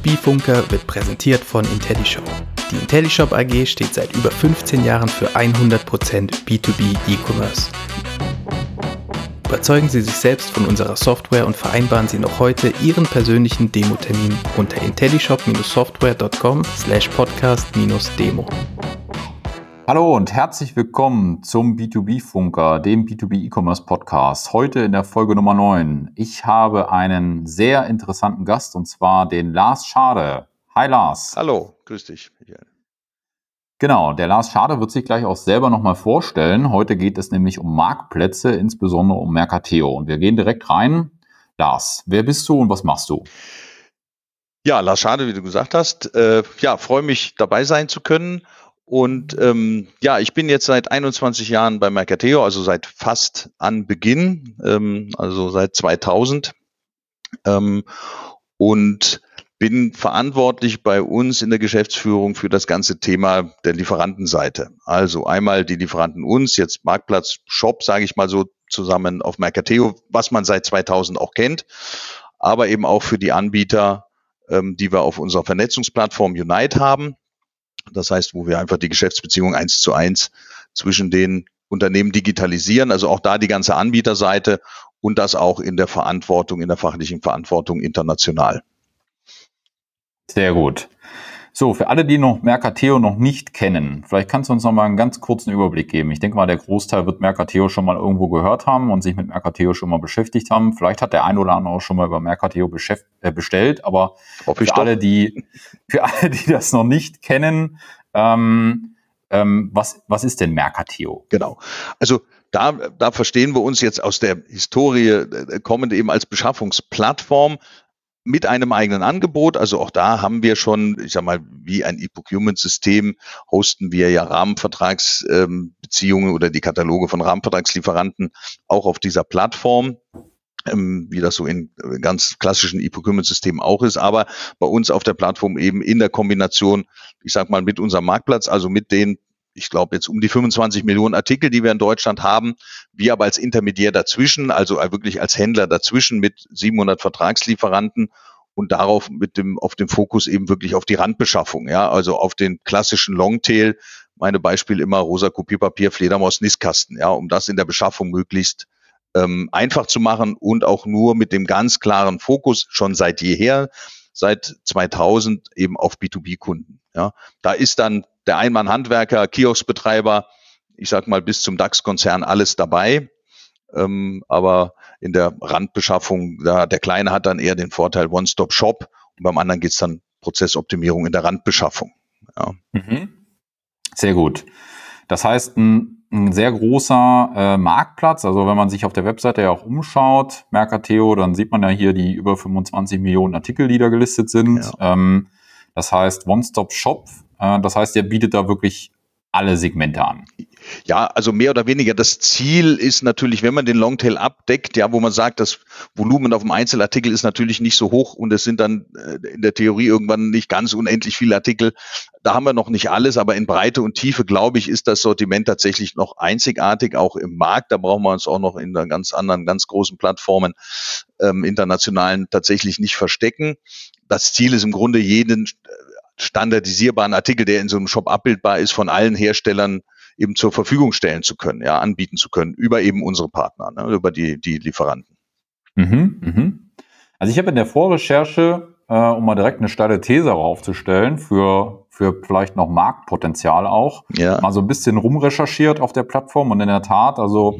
Der B2B-Funker wird präsentiert von IntelliShop. Die IntelliShop AG steht seit über 15 Jahren für 100% B2B E-Commerce. Überzeugen Sie sich selbst von unserer Software und vereinbaren Sie noch heute Ihren persönlichen Demo-Termin unter intellishop-software.com slash podcast-demo. Hallo und herzlich willkommen zum B2B-Funker, dem B2B-E-Commerce-Podcast. Heute in der Folge Nummer 9. Ich habe einen sehr interessanten Gast und zwar den Lars Schade. Hi Lars. Hallo, grüß dich. Michael. Genau, der Lars Schade wird sich gleich auch selber nochmal vorstellen. Heute geht es nämlich um Marktplätze, insbesondere um Mercateo. Und wir gehen direkt rein. Lars, wer bist du und was machst du? Ja, Lars Schade, wie du gesagt hast. Äh, ja, freue mich dabei sein zu können und ähm, ja, ich bin jetzt seit 21 Jahren bei Mercateo, also seit fast an Beginn, ähm, also seit 2000. Ähm, und bin verantwortlich bei uns in der Geschäftsführung für das ganze Thema der Lieferantenseite. Also einmal die Lieferanten uns, jetzt Marktplatz, Shop, sage ich mal so zusammen auf Mercateo, was man seit 2000 auch kennt, aber eben auch für die Anbieter, ähm, die wir auf unserer Vernetzungsplattform Unite haben. Das heißt, wo wir einfach die Geschäftsbeziehung eins zu eins zwischen den Unternehmen digitalisieren, also auch da die ganze Anbieterseite und das auch in der Verantwortung, in der fachlichen Verantwortung international. Sehr gut. So, für alle, die noch Mercateo noch nicht kennen, vielleicht kannst du uns noch mal einen ganz kurzen Überblick geben. Ich denke mal, der Großteil wird Mercateo schon mal irgendwo gehört haben und sich mit Mercateo schon mal beschäftigt haben. Vielleicht hat der ein oder andere auch schon mal über Mercateo äh, bestellt, aber für alle, die, für alle, die das noch nicht kennen, ähm, ähm, was, was ist denn Mercateo? Genau. Also da, da verstehen wir uns jetzt aus der Historie äh, kommend eben als Beschaffungsplattform mit einem eigenen Angebot. Also auch da haben wir schon, ich sag mal, wie ein E-Procurement-System hosten wir ja Rahmenvertragsbeziehungen oder die Kataloge von Rahmenvertragslieferanten auch auf dieser Plattform. Ähm, wie das so in ganz klassischen E-Procurement-Systemen auch ist, aber bei uns auf der Plattform eben in der Kombination, ich sag mal, mit unserem Marktplatz, also mit den ich glaube, jetzt um die 25 Millionen Artikel, die wir in Deutschland haben. Wir aber als Intermediär dazwischen, also wirklich als Händler dazwischen mit 700 Vertragslieferanten und darauf mit dem, auf dem Fokus eben wirklich auf die Randbeschaffung, ja, also auf den klassischen Longtail. Meine Beispiel immer rosa Kopierpapier, Fledermaus, Nistkasten, ja, um das in der Beschaffung möglichst ähm, einfach zu machen und auch nur mit dem ganz klaren Fokus schon seit jeher, seit 2000 eben auf B2B-Kunden. Ja, da ist dann der Einmann-Handwerker, Kioskbetreiber, ich sag mal bis zum DAX-Konzern alles dabei. Ähm, aber in der Randbeschaffung, da der Kleine hat dann eher den Vorteil One-Stop-Shop und beim anderen geht's dann Prozessoptimierung in der Randbeschaffung. Ja. Mhm. Sehr gut. Das heißt, ein, ein sehr großer äh, Marktplatz. Also wenn man sich auf der Webseite ja auch umschaut, Mercateo, dann sieht man ja hier die über 25 Millionen Artikel, die da gelistet sind. Ja. Ähm, das heißt, One-Stop-Shop äh, das heißt, ihr bietet da wirklich alle Segmente an. Ja, also mehr oder weniger. Das Ziel ist natürlich, wenn man den Longtail abdeckt, ja, wo man sagt, das Volumen auf dem Einzelartikel ist natürlich nicht so hoch und es sind dann äh, in der Theorie irgendwann nicht ganz unendlich viele Artikel. Da haben wir noch nicht alles, aber in Breite und Tiefe, glaube ich, ist das Sortiment tatsächlich noch einzigartig, auch im Markt. Da brauchen wir uns auch noch in ganz anderen, ganz großen Plattformen ähm, internationalen tatsächlich nicht verstecken. Das Ziel ist im Grunde jeden standardisierbaren Artikel, der in so einem Shop abbildbar ist, von allen Herstellern eben zur Verfügung stellen zu können, ja, anbieten zu können, über eben unsere Partner, ne, über die, die Lieferanten. Mhm, mhm. Also ich habe in der Vorrecherche, äh, um mal direkt eine steile These aufzustellen, für, für vielleicht noch Marktpotenzial auch, ja. mal so ein bisschen rumrecherchiert auf der Plattform und in der Tat, also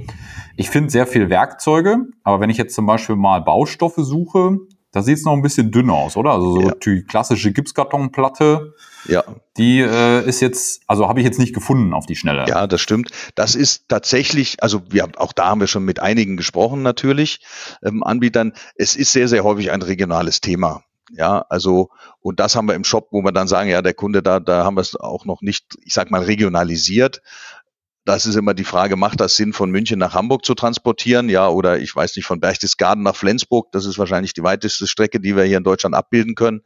ich finde sehr viel Werkzeuge, aber wenn ich jetzt zum Beispiel mal Baustoffe suche, da sieht es noch ein bisschen dünner aus, oder? Also so ja. die klassische Gipskartonplatte. Ja. Die äh, ist jetzt, also habe ich jetzt nicht gefunden auf die Schnelle. Ja, das stimmt. Das ist tatsächlich, also wir auch da haben wir schon mit einigen gesprochen natürlich, ähm, Anbietern. Es ist sehr, sehr häufig ein regionales Thema. Ja, also, und das haben wir im Shop, wo wir dann sagen, ja, der Kunde da, da haben wir es auch noch nicht, ich sag mal, regionalisiert das ist immer die Frage, macht das Sinn, von München nach Hamburg zu transportieren? Ja, oder ich weiß nicht, von Berchtesgaden nach Flensburg. Das ist wahrscheinlich die weiteste Strecke, die wir hier in Deutschland abbilden können.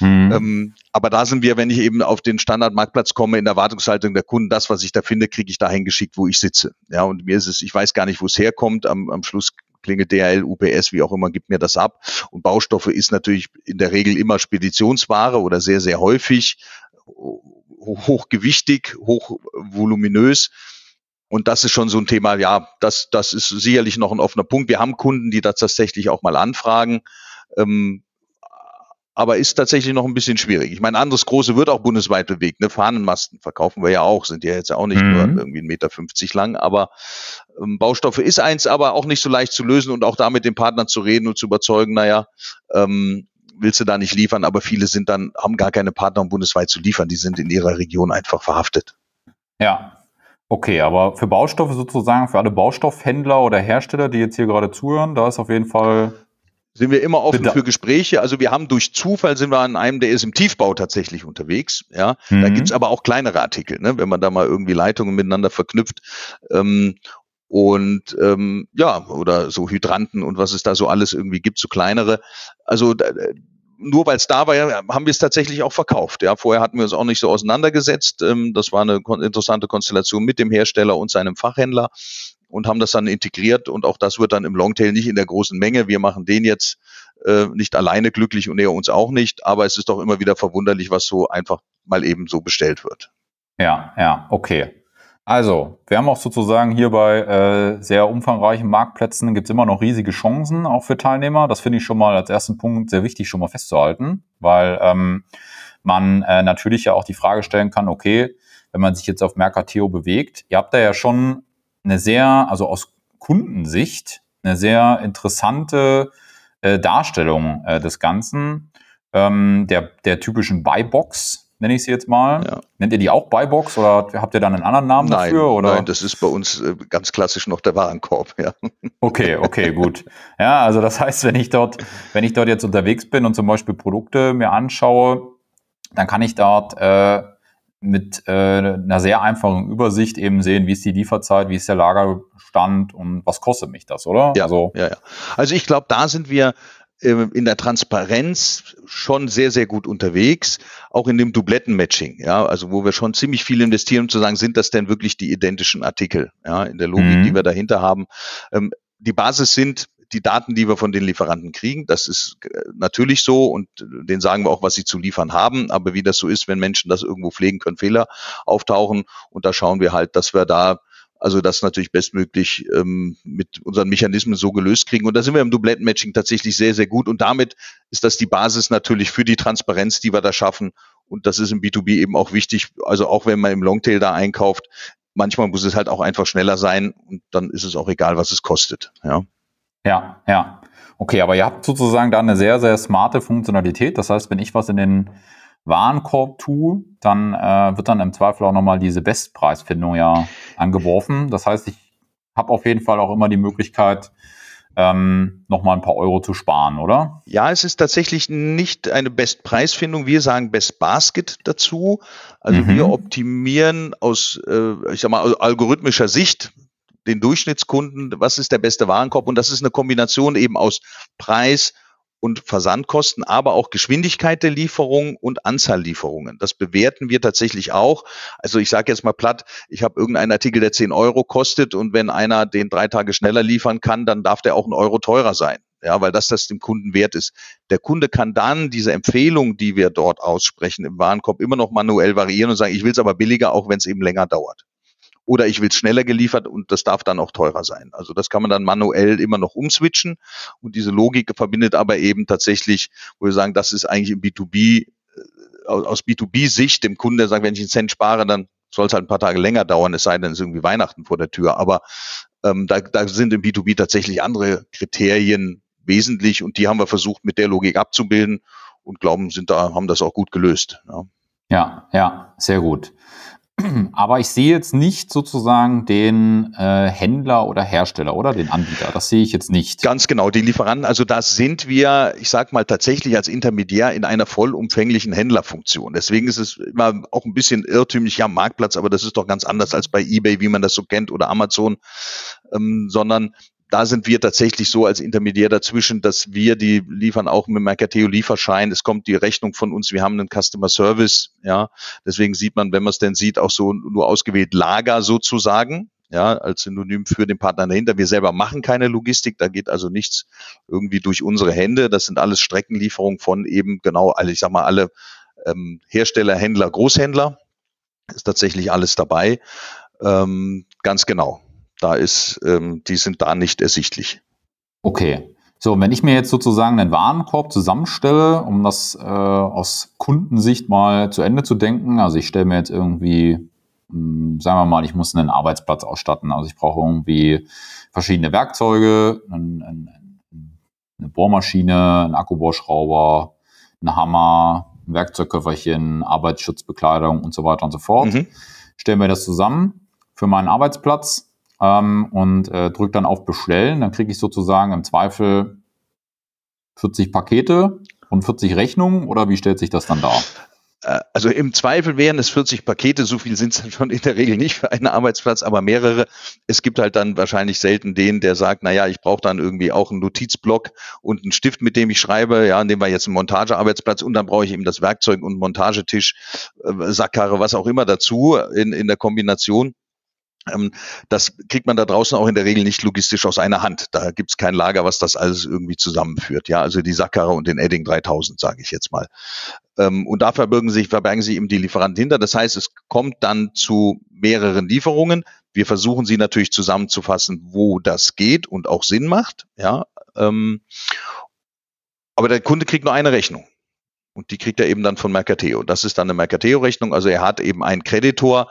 Mhm. Ähm, aber da sind wir, wenn ich eben auf den Standardmarktplatz komme, in der Wartungshaltung der Kunden, das, was ich da finde, kriege ich dahin geschickt, wo ich sitze. Ja, und mir ist es, ich weiß gar nicht, wo es herkommt. Am, am Schluss klingelt DHL, UPS, wie auch immer, gibt mir das ab. Und Baustoffe ist natürlich in der Regel immer Speditionsware oder sehr, sehr häufig hochgewichtig, hochvoluminös. Und das ist schon so ein Thema, ja, das, das ist sicherlich noch ein offener Punkt. Wir haben Kunden, die das tatsächlich auch mal anfragen. Ähm, aber ist tatsächlich noch ein bisschen schwierig. Ich meine, anderes große wird auch bundesweit bewegt. Ne? Fahnenmasten verkaufen wir ja auch, sind ja jetzt auch nicht mhm. nur irgendwie 1,50 Meter lang, aber ähm, Baustoffe ist eins, aber auch nicht so leicht zu lösen und auch da mit den Partnern zu reden und zu überzeugen, naja, ähm, willst du da nicht liefern, aber viele sind dann, haben gar keine Partner, um bundesweit zu liefern, die sind in ihrer Region einfach verhaftet. Ja, Okay, aber für Baustoffe sozusagen, für alle Baustoffhändler oder Hersteller, die jetzt hier gerade zuhören, da ist auf jeden Fall sind wir immer offen für Gespräche. Also wir haben durch Zufall sind wir an einem, der ist im Tiefbau tatsächlich unterwegs. Ja, mhm. da gibt's aber auch kleinere Artikel, ne? wenn man da mal irgendwie Leitungen miteinander verknüpft. Ähm, und ähm, ja, oder so Hydranten und was es da so alles irgendwie gibt, so kleinere. Also da, nur weil es da war, haben wir es tatsächlich auch verkauft. Ja, vorher hatten wir uns auch nicht so auseinandergesetzt. Ähm, das war eine interessante Konstellation mit dem Hersteller und seinem Fachhändler und haben das dann integriert und auch das wird dann im Longtail nicht in der großen Menge. Wir machen den jetzt äh, nicht alleine glücklich und er uns auch nicht, aber es ist doch immer wieder verwunderlich, was so einfach mal eben so bestellt wird. Ja, ja, okay. Also, wir haben auch sozusagen hier bei äh, sehr umfangreichen Marktplätzen gibt es immer noch riesige Chancen, auch für Teilnehmer. Das finde ich schon mal als ersten Punkt sehr wichtig, schon mal festzuhalten, weil ähm, man äh, natürlich ja auch die Frage stellen kann, okay, wenn man sich jetzt auf Mercateo bewegt, ihr habt da ja schon eine sehr, also aus Kundensicht, eine sehr interessante äh, Darstellung äh, des Ganzen, ähm, der, der typischen Buybox, nenne ich sie jetzt mal. Ja. Nennt ihr die auch Buybox oder habt ihr dann einen anderen Namen nein, dafür? Oder? Nein, das ist bei uns äh, ganz klassisch noch der Warenkorb, ja. Okay, okay, gut. Ja, also das heißt, wenn ich dort, wenn ich dort jetzt unterwegs bin und zum Beispiel Produkte mir anschaue, dann kann ich dort äh, mit äh, einer sehr einfachen Übersicht eben sehen, wie ist die Lieferzeit, wie ist der Lagerstand und was kostet mich das, oder? Ja, also, ja, ja. also ich glaube, da sind wir in der Transparenz schon sehr, sehr gut unterwegs, auch in dem Dubletten-Matching, ja, also wo wir schon ziemlich viel investieren, um zu sagen, sind das denn wirklich die identischen Artikel, ja, in der Logik, mhm. die wir dahinter haben. Ähm, die Basis sind die Daten, die wir von den Lieferanten kriegen. Das ist äh, natürlich so und denen sagen wir auch, was sie zu liefern haben. Aber wie das so ist, wenn Menschen das irgendwo pflegen, können Fehler auftauchen. Und da schauen wir halt, dass wir da also das natürlich bestmöglich ähm, mit unseren Mechanismen so gelöst kriegen. Und da sind wir im Dublett-Matching tatsächlich sehr, sehr gut. Und damit ist das die Basis natürlich für die Transparenz, die wir da schaffen. Und das ist im B2B eben auch wichtig. Also auch wenn man im Longtail da einkauft, manchmal muss es halt auch einfach schneller sein und dann ist es auch egal, was es kostet. Ja. Ja, ja. Okay, aber ihr habt sozusagen da eine sehr, sehr smarte Funktionalität. Das heißt, wenn ich was in den Warenkorb tue, dann äh, wird dann im Zweifel auch nochmal diese Bestpreisfindung ja angeworfen. Das heißt, ich habe auf jeden Fall auch immer die Möglichkeit, ähm, nochmal ein paar Euro zu sparen, oder? Ja, es ist tatsächlich nicht eine Bestpreisfindung. Wir sagen Best Basket dazu. Also mhm. wir optimieren aus, äh, ich sag mal, aus algorithmischer Sicht den Durchschnittskunden, was ist der beste Warenkorb? Und das ist eine Kombination eben aus Preis und Versandkosten, aber auch Geschwindigkeit der Lieferung und Anzahl Lieferungen. Das bewerten wir tatsächlich auch. Also ich sage jetzt mal platt, ich habe irgendeinen Artikel, der 10 Euro kostet und wenn einer den drei Tage schneller liefern kann, dann darf der auch einen Euro teurer sein. Ja, weil das das dem Kunden wert ist. Der Kunde kann dann diese Empfehlung, die wir dort aussprechen im Warenkorb, immer noch manuell variieren und sagen, ich will es aber billiger, auch wenn es eben länger dauert oder ich will es schneller geliefert und das darf dann auch teurer sein. Also das kann man dann manuell immer noch umswitchen und diese Logik verbindet aber eben tatsächlich, wo wir sagen, das ist eigentlich im B2B, äh, aus B2B-Sicht dem Kunden, der sagt, wenn ich einen Cent spare, dann soll es halt ein paar Tage länger dauern, es sei denn, es ist irgendwie Weihnachten vor der Tür. Aber ähm, da, da sind im B2B tatsächlich andere Kriterien wesentlich und die haben wir versucht mit der Logik abzubilden und glauben, sind da, haben das auch gut gelöst. Ja, ja, ja sehr gut. Aber ich sehe jetzt nicht sozusagen den äh, Händler oder Hersteller oder den Anbieter. Das sehe ich jetzt nicht. Ganz genau, die Lieferanten. Also da sind wir, ich sage mal tatsächlich als Intermediär in einer vollumfänglichen Händlerfunktion. Deswegen ist es immer auch ein bisschen irrtümlich, ja Marktplatz, aber das ist doch ganz anders als bei eBay, wie man das so kennt oder Amazon, ähm, sondern da sind wir tatsächlich so als Intermediär dazwischen, dass wir die liefern auch mit Mercateo Lieferschein. Es kommt die Rechnung von uns. Wir haben einen Customer Service. Ja, deswegen sieht man, wenn man es denn sieht, auch so nur ausgewählt Lager sozusagen. ja, als Synonym für den Partner dahinter. Wir selber machen keine Logistik, da geht also nichts irgendwie durch unsere Hände. Das sind alles Streckenlieferungen von eben genau alle, ich sag mal, alle ähm, Hersteller, Händler, Großhändler. Ist tatsächlich alles dabei. Ähm, ganz genau. Da ist, ähm, die sind da nicht ersichtlich. Okay. So, wenn ich mir jetzt sozusagen einen Warenkorb zusammenstelle, um das äh, aus Kundensicht mal zu Ende zu denken, also ich stelle mir jetzt irgendwie, mh, hm, sagen wir mal, ich muss einen Arbeitsplatz ausstatten, also ich brauche irgendwie verschiedene Werkzeuge, ein, ein, eine Bohrmaschine, einen Akkubohrschrauber, einen Hammer, ein Werkzeugköfferchen, Arbeitsschutzbekleidung und so weiter und so fort. Mhm. Stelle mir das zusammen für meinen Arbeitsplatz ähm, und äh, drücke dann auf Bestellen. Dann kriege ich sozusagen im Zweifel 40 Pakete und 40 Rechnungen oder wie stellt sich das dann dar? Äh, also im Zweifel wären es 40 Pakete, so viel sind es dann schon in der Regel nicht für einen Arbeitsplatz, aber mehrere. Es gibt halt dann wahrscheinlich selten den, der sagt, na ja, ich brauche dann irgendwie auch einen Notizblock und einen Stift, mit dem ich schreibe, ja, nehmen wir jetzt einen Montagearbeitsplatz und dann brauche ich eben das Werkzeug und Montagetisch, äh, Sackkarre, was auch immer dazu in, in der Kombination. Ähm, das kriegt man da draußen auch in der Regel nicht logistisch aus einer Hand. Da gibt es kein Lager, was das alles irgendwie zusammenführt. Ja, also die Sackkarre und den Edding 3000, sage ich jetzt mal. Ähm, und da verbergen sich, verbergen sich eben die Lieferanten hinter. Das heißt, es kommt dann zu mehreren Lieferungen. Wir versuchen sie natürlich zusammenzufassen, wo das geht und auch Sinn macht. Ja, ähm, aber der Kunde kriegt nur eine Rechnung. Und die kriegt er eben dann von Mercateo. Das ist dann eine Mercateo-Rechnung. Also er hat eben einen Kreditor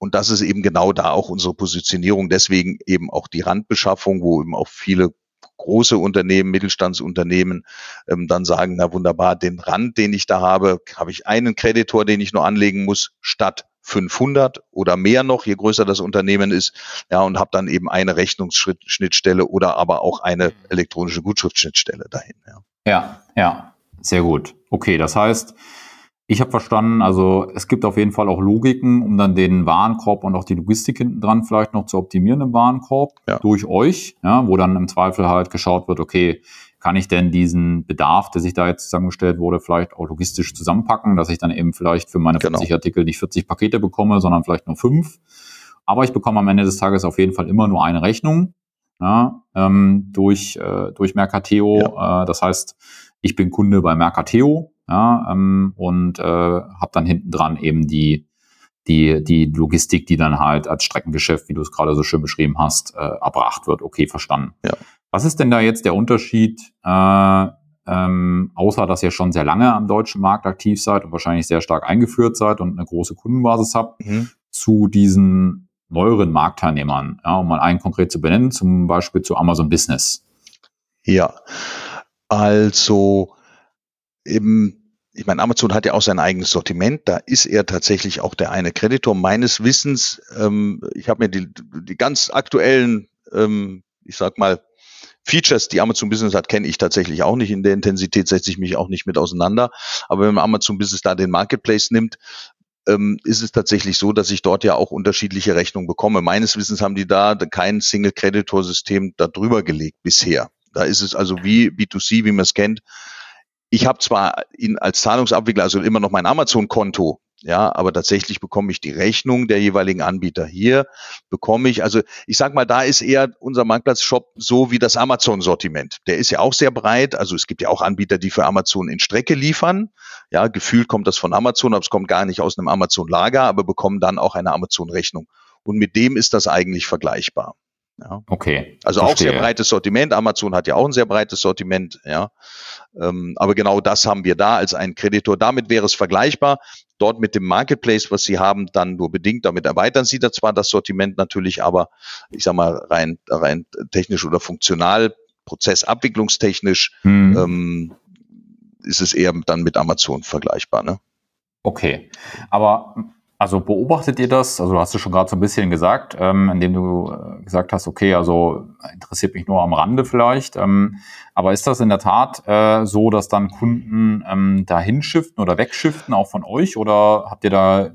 und das ist eben genau da auch unsere Positionierung. Deswegen eben auch die Randbeschaffung, wo eben auch viele große Unternehmen, Mittelstandsunternehmen ähm, dann sagen, na wunderbar, den Rand, den ich da habe, habe ich einen Kreditor, den ich nur anlegen muss, statt 500 oder mehr noch, je größer das Unternehmen ist, ja, und habe dann eben eine Rechnungsschnittstelle oder aber auch eine mhm. elektronische Gutschriftschnittstelle dahin. Ja, ja, ja sehr gut. Okay, das heißt, ich habe verstanden, also es gibt auf jeden Fall auch Logiken, um dann den Warenkorb und auch die Logistik hinten dran vielleicht noch zu optimieren im Warenkorb ja. durch euch, ja, wo dann im Zweifel halt geschaut wird, okay, kann ich denn diesen Bedarf, der sich da jetzt zusammengestellt wurde, vielleicht auch logistisch zusammenpacken, dass ich dann eben vielleicht für meine genau. 40 Artikel nicht 40 Pakete bekomme, sondern vielleicht nur fünf. Aber ich bekomme am Ende des Tages auf jeden Fall immer nur eine Rechnung ja, ähm, durch, äh, durch Mercateo. Ja. Äh, das heißt, ich bin Kunde bei Mercateo ja, ähm, und äh, habe dann hinten dran eben die, die, die Logistik, die dann halt als Streckengeschäft, wie du es gerade so schön beschrieben hast, äh, erbracht wird. Okay, verstanden. Ja. Was ist denn da jetzt der Unterschied, äh, ähm, außer dass ihr schon sehr lange am deutschen Markt aktiv seid und wahrscheinlich sehr stark eingeführt seid und eine große Kundenbasis habt, mhm. zu diesen neueren Marktteilnehmern, ja, um mal einen konkret zu benennen, zum Beispiel zu Amazon Business? Ja, also eben ich meine, Amazon hat ja auch sein eigenes Sortiment. Da ist er tatsächlich auch der eine Kreditor. Meines Wissens, ähm, ich habe mir die, die ganz aktuellen, ähm, ich sag mal, Features, die Amazon Business hat, kenne ich tatsächlich auch nicht. In der Intensität setze ich mich auch nicht mit auseinander. Aber wenn man Amazon Business da den Marketplace nimmt, ähm, ist es tatsächlich so, dass ich dort ja auch unterschiedliche Rechnungen bekomme. Meines Wissens haben die da kein Single-Creditor-System da drüber gelegt bisher. Da ist es also wie B2C, wie man es kennt, ich habe zwar ihn als Zahlungsabwickler, also immer noch mein Amazon-Konto, ja, aber tatsächlich bekomme ich die Rechnung der jeweiligen Anbieter hier, bekomme ich, also ich sag mal, da ist eher unser Marktplatz-Shop so wie das Amazon-Sortiment. Der ist ja auch sehr breit, also es gibt ja auch Anbieter, die für Amazon in Strecke liefern. Ja, gefühlt kommt das von Amazon, aber es kommt gar nicht aus einem Amazon-Lager, aber bekommen dann auch eine Amazon-Rechnung. Und mit dem ist das eigentlich vergleichbar. Ja. Okay. Also verstehe. auch sehr breites Sortiment. Amazon hat ja auch ein sehr breites Sortiment. Ja. Ähm, aber genau das haben wir da als ein Kreditor. Damit wäre es vergleichbar. Dort mit dem Marketplace, was Sie haben, dann nur bedingt. Damit erweitern Sie da zwar das Sortiment natürlich, aber ich sag mal rein, rein technisch oder funktional, prozessabwicklungstechnisch, hm. ähm, ist es eher dann mit Amazon vergleichbar. Ne? Okay. Aber also beobachtet ihr das? Also du hast es schon gerade so ein bisschen gesagt, ähm, indem du äh, gesagt hast, okay, also interessiert mich nur am Rande vielleicht. Ähm, aber ist das in der Tat äh, so, dass dann Kunden ähm, da hinschiften oder wegschiften, auch von euch? Oder habt ihr da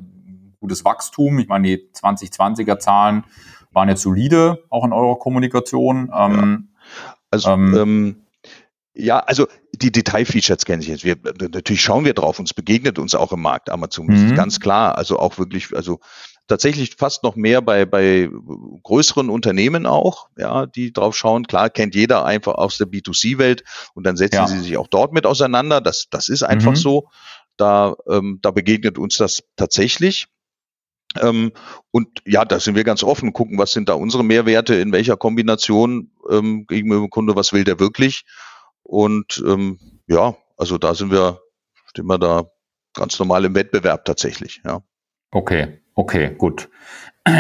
gutes Wachstum? Ich meine, die 2020er Zahlen waren jetzt solide, auch in eurer Kommunikation. Ähm, ja. Also ähm, ähm ja, also die Detailfeatures kenne ich jetzt. Wir, natürlich schauen wir drauf, uns begegnet uns auch im Markt Amazon, mhm. ganz klar. Also auch wirklich, also tatsächlich fast noch mehr bei, bei größeren Unternehmen auch, ja, die drauf schauen. Klar, kennt jeder einfach aus der B2C-Welt und dann setzen ja. sie sich auch dort mit auseinander. Das, das ist einfach mhm. so. Da, ähm, da begegnet uns das tatsächlich. Ähm, und ja, da sind wir ganz offen, gucken, was sind da unsere Mehrwerte, in welcher Kombination ähm, gegenüber dem Kunde, was will der wirklich. Und ähm, ja, also da sind wir, stehen wir da ganz normal im Wettbewerb tatsächlich, ja. Okay, okay, gut.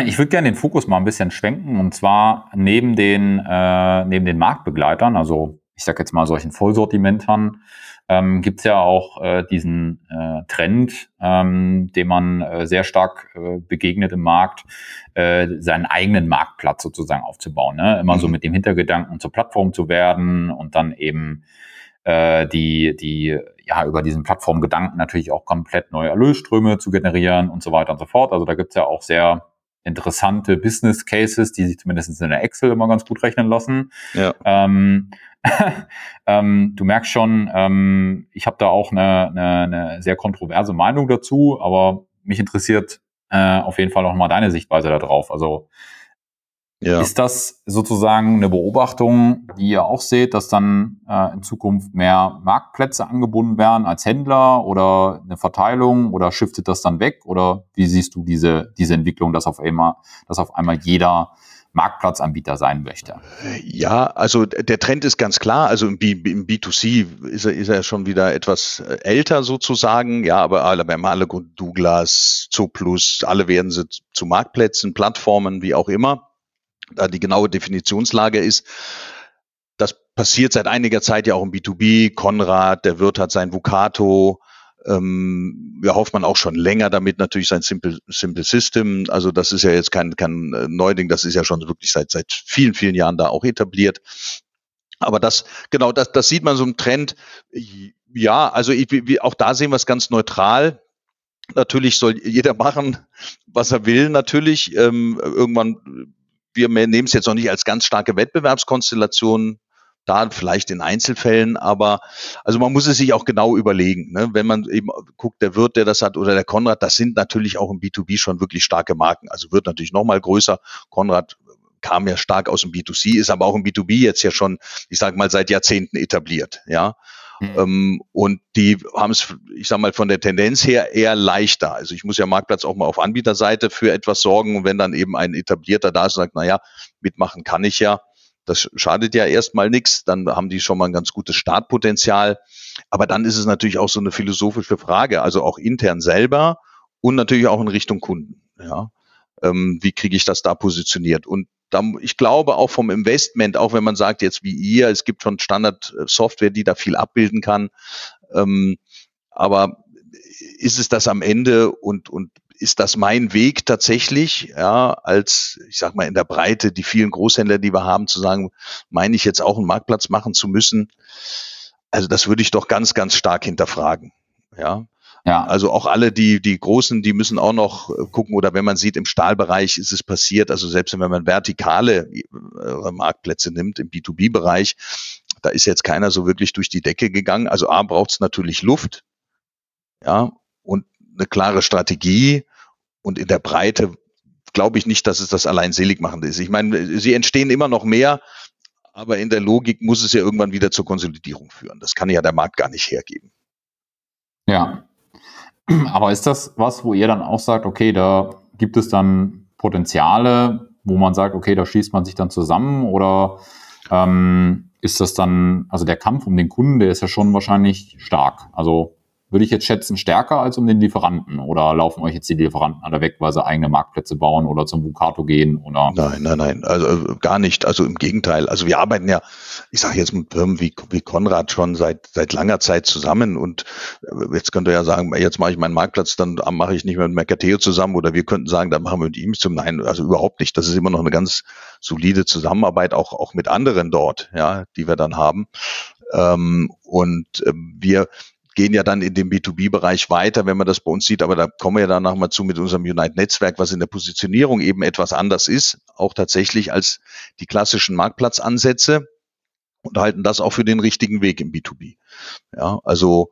Ich würde gerne den Fokus mal ein bisschen schwenken und zwar neben den, äh, neben den Marktbegleitern, also ich sage jetzt mal solchen Vollsortimentern, ähm, gibt es ja auch äh, diesen äh, Trend, ähm, dem man äh, sehr stark äh, begegnet im Markt, äh, seinen eigenen Marktplatz sozusagen aufzubauen. Ne? Immer mhm. so mit dem Hintergedanken, zur Plattform zu werden und dann eben äh, die, die ja über diesen Plattformgedanken natürlich auch komplett neue Erlösströme zu generieren und so weiter und so fort. Also da gibt's ja auch sehr interessante Business Cases, die sich zumindest in der Excel immer ganz gut rechnen lassen. Ja. Ähm, ähm, du merkst schon, ähm, ich habe da auch eine, eine, eine sehr kontroverse Meinung dazu, aber mich interessiert äh, auf jeden Fall auch mal deine Sichtweise darauf. Also ja. Ist das sozusagen eine Beobachtung, die ihr auch seht, dass dann äh, in Zukunft mehr Marktplätze angebunden werden als Händler oder eine Verteilung oder shiftet das dann weg? Oder wie siehst du diese, diese Entwicklung, dass auf einmal, dass auf einmal jeder Marktplatzanbieter sein möchte? Ja, also der Trend ist ganz klar. Also im, B, im B2C ist er, ist er schon wieder etwas äh, älter sozusagen. Ja, aber alle, beim alle Douglas, Zooplus, alle werden sie zu Marktplätzen, Plattformen, wie auch immer da die genaue Definitionslage ist. Das passiert seit einiger Zeit ja auch im B2B. Konrad, der Wirt hat sein Vucato. Ähm, ja, hofft man auch schon länger damit natürlich sein Simple, Simple System. Also das ist ja jetzt kein, kein äh, Neuding, das ist ja schon wirklich seit, seit vielen, vielen Jahren da auch etabliert. Aber das, genau, das, das sieht man so im Trend. Ja, also ich, wie, auch da sehen wir es ganz neutral. Natürlich soll jeder machen, was er will, natürlich. Ähm, irgendwann wir nehmen es jetzt noch nicht als ganz starke Wettbewerbskonstellation da vielleicht in Einzelfällen, aber also man muss es sich auch genau überlegen. Ne? Wenn man eben guckt, der Wirt, der das hat, oder der Konrad, das sind natürlich auch im B2B schon wirklich starke Marken. Also wird natürlich noch mal größer. Konrad kam ja stark aus dem B2C, ist aber auch im B2B jetzt ja schon, ich sage mal, seit Jahrzehnten etabliert. Ja. Mhm. Und die haben es, ich sage mal, von der Tendenz her eher leichter. Also ich muss ja Marktplatz auch mal auf Anbieterseite für etwas sorgen. Und wenn dann eben ein etablierter da ist und sagt, naja, mitmachen kann ich ja, das schadet ja erstmal nichts, dann haben die schon mal ein ganz gutes Startpotenzial. Aber dann ist es natürlich auch so eine philosophische Frage, also auch intern selber und natürlich auch in Richtung Kunden. Ja. Ähm, wie kriege ich das da positioniert? Und ich glaube auch vom Investment, auch wenn man sagt jetzt wie ihr, es gibt schon Standard-Software, die da viel abbilden kann. Ähm, aber ist es das am Ende und, und ist das mein Weg tatsächlich, ja, als, ich sag mal, in der Breite, die vielen Großhändler, die wir haben, zu sagen, meine ich jetzt auch einen Marktplatz machen zu müssen? Also das würde ich doch ganz, ganz stark hinterfragen. Ja. Ja. Also auch alle die, die Großen, die müssen auch noch äh, gucken oder wenn man sieht, im Stahlbereich ist es passiert, also selbst wenn man vertikale äh, Marktplätze nimmt im B2B-Bereich, da ist jetzt keiner so wirklich durch die Decke gegangen. Also A braucht es natürlich Luft, ja, und eine klare Strategie und in der Breite glaube ich nicht, dass es das allein seligmachende ist. Ich meine, sie entstehen immer noch mehr, aber in der Logik muss es ja irgendwann wieder zur Konsolidierung führen. Das kann ja der Markt gar nicht hergeben. Ja, aber ist das was, wo ihr dann auch sagt, okay, da gibt es dann Potenziale, wo man sagt, okay, da schließt man sich dann zusammen oder ähm, ist das dann, also der Kampf um den Kunden, der ist ja schon wahrscheinlich stark. Also würde ich jetzt schätzen, stärker als um den Lieferanten? Oder laufen euch jetzt die Lieferanten alle weg, weil sie eigene Marktplätze bauen oder zum Vucato gehen? Oder? Nein, nein, nein, also äh, gar nicht. Also im Gegenteil. Also wir arbeiten ja, ich sage jetzt mit Firmen wie, wie Konrad schon seit, seit langer Zeit zusammen und äh, jetzt könnt ihr ja sagen, jetzt mache ich meinen Marktplatz, dann mache ich nicht mehr mit Mercateo zusammen oder wir könnten sagen, dann machen wir mit ihm zum Nein, also überhaupt nicht. Das ist immer noch eine ganz solide Zusammenarbeit, auch, auch mit anderen dort, ja, die wir dann haben. Ähm, und äh, wir gehen ja dann in dem B2B-Bereich weiter, wenn man das bei uns sieht, aber da kommen wir ja dann nochmal zu mit unserem Unite-Netzwerk, was in der Positionierung eben etwas anders ist, auch tatsächlich als die klassischen Marktplatzansätze und halten das auch für den richtigen Weg im B2B. Ja, also,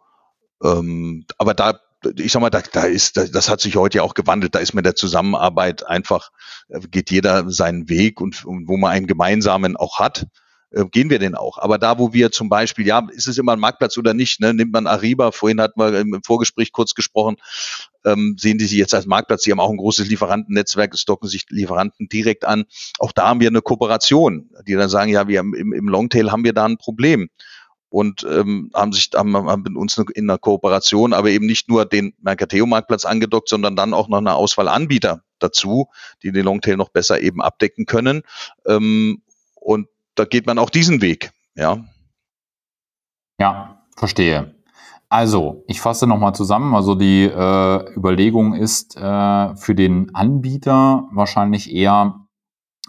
ähm, aber da ich sag mal, da, da ist, da, das hat sich heute ja auch gewandelt. Da ist mit der Zusammenarbeit einfach, äh, geht jeder seinen Weg und, und wo man einen gemeinsamen auch hat, äh, gehen wir den auch. Aber da, wo wir zum Beispiel, ja, ist es immer ein Marktplatz oder nicht, ne? nimmt man Ariba, vorhin hatten wir im Vorgespräch kurz gesprochen, ähm, sehen die sich jetzt als Marktplatz, die haben auch ein großes Lieferantennetzwerk, stocken sich Lieferanten direkt an. Auch da haben wir eine Kooperation, die dann sagen, ja, wir haben im, im Longtail haben wir da ein Problem und ähm, haben sich haben, haben mit uns in einer Kooperation, aber eben nicht nur den Mercateo-Marktplatz angedockt, sondern dann auch noch eine Auswahl Anbieter dazu, die den Longtail noch besser eben abdecken können. Ähm, und da geht man auch diesen Weg, ja. Ja, verstehe. Also, ich fasse nochmal zusammen. Also die äh, Überlegung ist äh, für den Anbieter wahrscheinlich eher,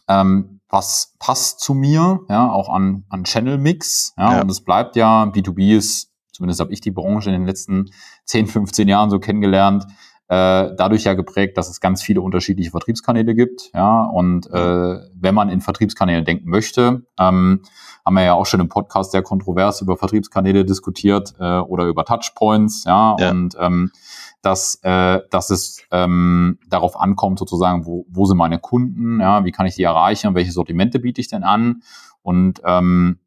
ähm, was passt zu mir, ja, auch an, an Channel Mix. Ja, ja. Und es bleibt ja, B2B ist, zumindest habe ich die Branche in den letzten 10, 15 Jahren so kennengelernt, dadurch ja geprägt, dass es ganz viele unterschiedliche Vertriebskanäle gibt. Ja, und äh, wenn man in Vertriebskanäle denken möchte, ähm, haben wir ja auch schon im Podcast sehr kontrovers über Vertriebskanäle diskutiert äh, oder über Touchpoints. Ja, ja. und ähm, dass, äh, dass es ähm, darauf ankommt, sozusagen, wo, wo sind meine Kunden, ja, wie kann ich die erreichen, welche Sortimente biete ich denn an und ähm,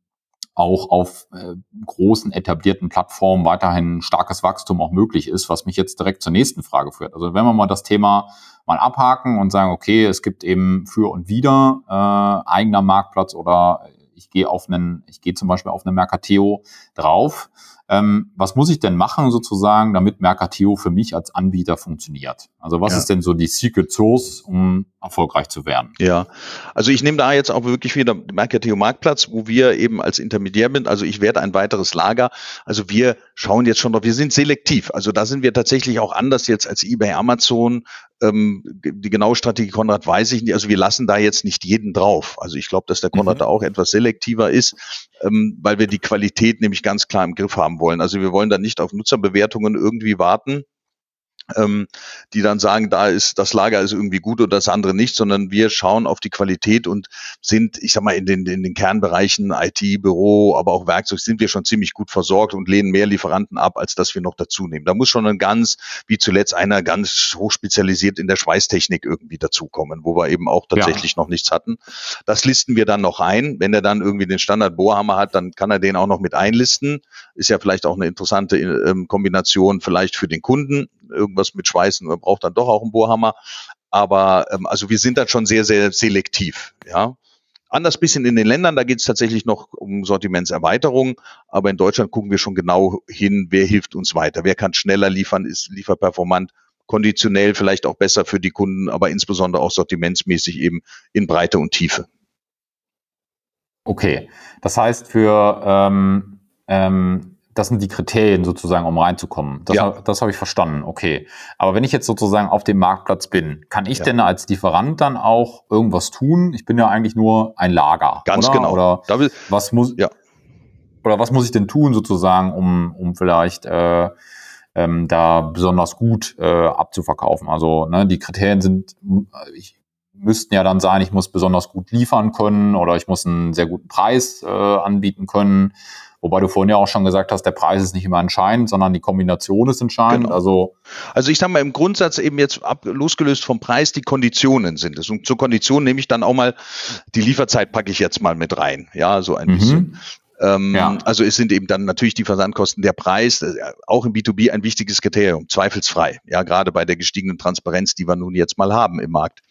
auch auf äh, großen etablierten Plattformen weiterhin starkes Wachstum auch möglich ist, was mich jetzt direkt zur nächsten Frage führt. Also wenn wir mal das Thema mal abhaken und sagen, okay, es gibt eben für und wieder äh, eigener Marktplatz oder ich gehe auf einen, ich gehe zum Beispiel auf eine Mercateo drauf, ähm, was muss ich denn machen sozusagen, damit Mercateo für mich als Anbieter funktioniert? Also was ja. ist denn so die Secret Source, um erfolgreich zu werden? Ja, also ich nehme da jetzt auch wirklich wieder Mercateo Marktplatz, wo wir eben als Intermediär sind. Also ich werde ein weiteres Lager. Also wir schauen jetzt schon drauf. Wir sind selektiv. Also da sind wir tatsächlich auch anders jetzt als eBay, Amazon. Ähm, die genaue Strategie Konrad weiß ich nicht. Also wir lassen da jetzt nicht jeden drauf. Also ich glaube, dass der Konrad mhm. da auch etwas selektiver ist, ähm, weil wir die Qualität nämlich ganz klar im Griff haben wollen. Also wir wollen da nicht auf Nutzerbewertungen irgendwie warten ähm, die dann sagen, da ist das Lager ist irgendwie gut oder das andere nicht, sondern wir schauen auf die Qualität und sind, ich sag mal, in den, in den Kernbereichen IT, Büro, aber auch Werkzeug sind wir schon ziemlich gut versorgt und lehnen mehr Lieferanten ab, als dass wir noch dazu nehmen. Da muss schon ein ganz, wie zuletzt einer ganz hochspezialisiert in der Schweißtechnik irgendwie dazukommen, wo wir eben auch tatsächlich ja. noch nichts hatten. Das listen wir dann noch ein. Wenn er dann irgendwie den Standard Bohrhammer hat, dann kann er den auch noch mit einlisten. Ist ja vielleicht auch eine interessante ähm, Kombination vielleicht für den Kunden irgendwas mit Schweißen oder braucht dann doch auch einen Bohrhammer. Aber ähm, also wir sind da schon sehr, sehr selektiv, ja. Anders bisschen in den Ländern, da geht es tatsächlich noch um Sortimentserweiterung, aber in Deutschland gucken wir schon genau hin, wer hilft uns weiter, wer kann schneller liefern, ist lieferperformant, konditionell vielleicht auch besser für die Kunden, aber insbesondere auch sortimentsmäßig eben in Breite und Tiefe. Okay, das heißt für ähm, ähm, das sind die Kriterien sozusagen, um reinzukommen. Das, ja. das habe ich verstanden, okay. Aber wenn ich jetzt sozusagen auf dem Marktplatz bin, kann ich ja. denn als Lieferant dann auch irgendwas tun? Ich bin ja eigentlich nur ein Lager. Ganz oder? genau. Oder was muss, ja. oder was muss ich denn tun sozusagen, um, um vielleicht äh, ähm, da besonders gut äh, abzuverkaufen? Also ne, die Kriterien sind, ich, müssten ja dann sein, ich muss besonders gut liefern können oder ich muss einen sehr guten Preis äh, anbieten können Wobei du vorhin ja auch schon gesagt hast, der Preis ist nicht immer entscheidend, sondern die Kombination ist entscheidend. Genau. Also, also ich sage mal im Grundsatz eben jetzt ab, losgelöst vom Preis, die Konditionen sind es. Und zur Kondition nehme ich dann auch mal die Lieferzeit packe ich jetzt mal mit rein. Ja, so ein mhm. bisschen. Ähm, ja. Also es sind eben dann natürlich die Versandkosten, der Preis, äh, auch im B2B ein wichtiges Kriterium, zweifelsfrei. Ja, gerade bei der gestiegenen Transparenz, die wir nun jetzt mal haben im Markt.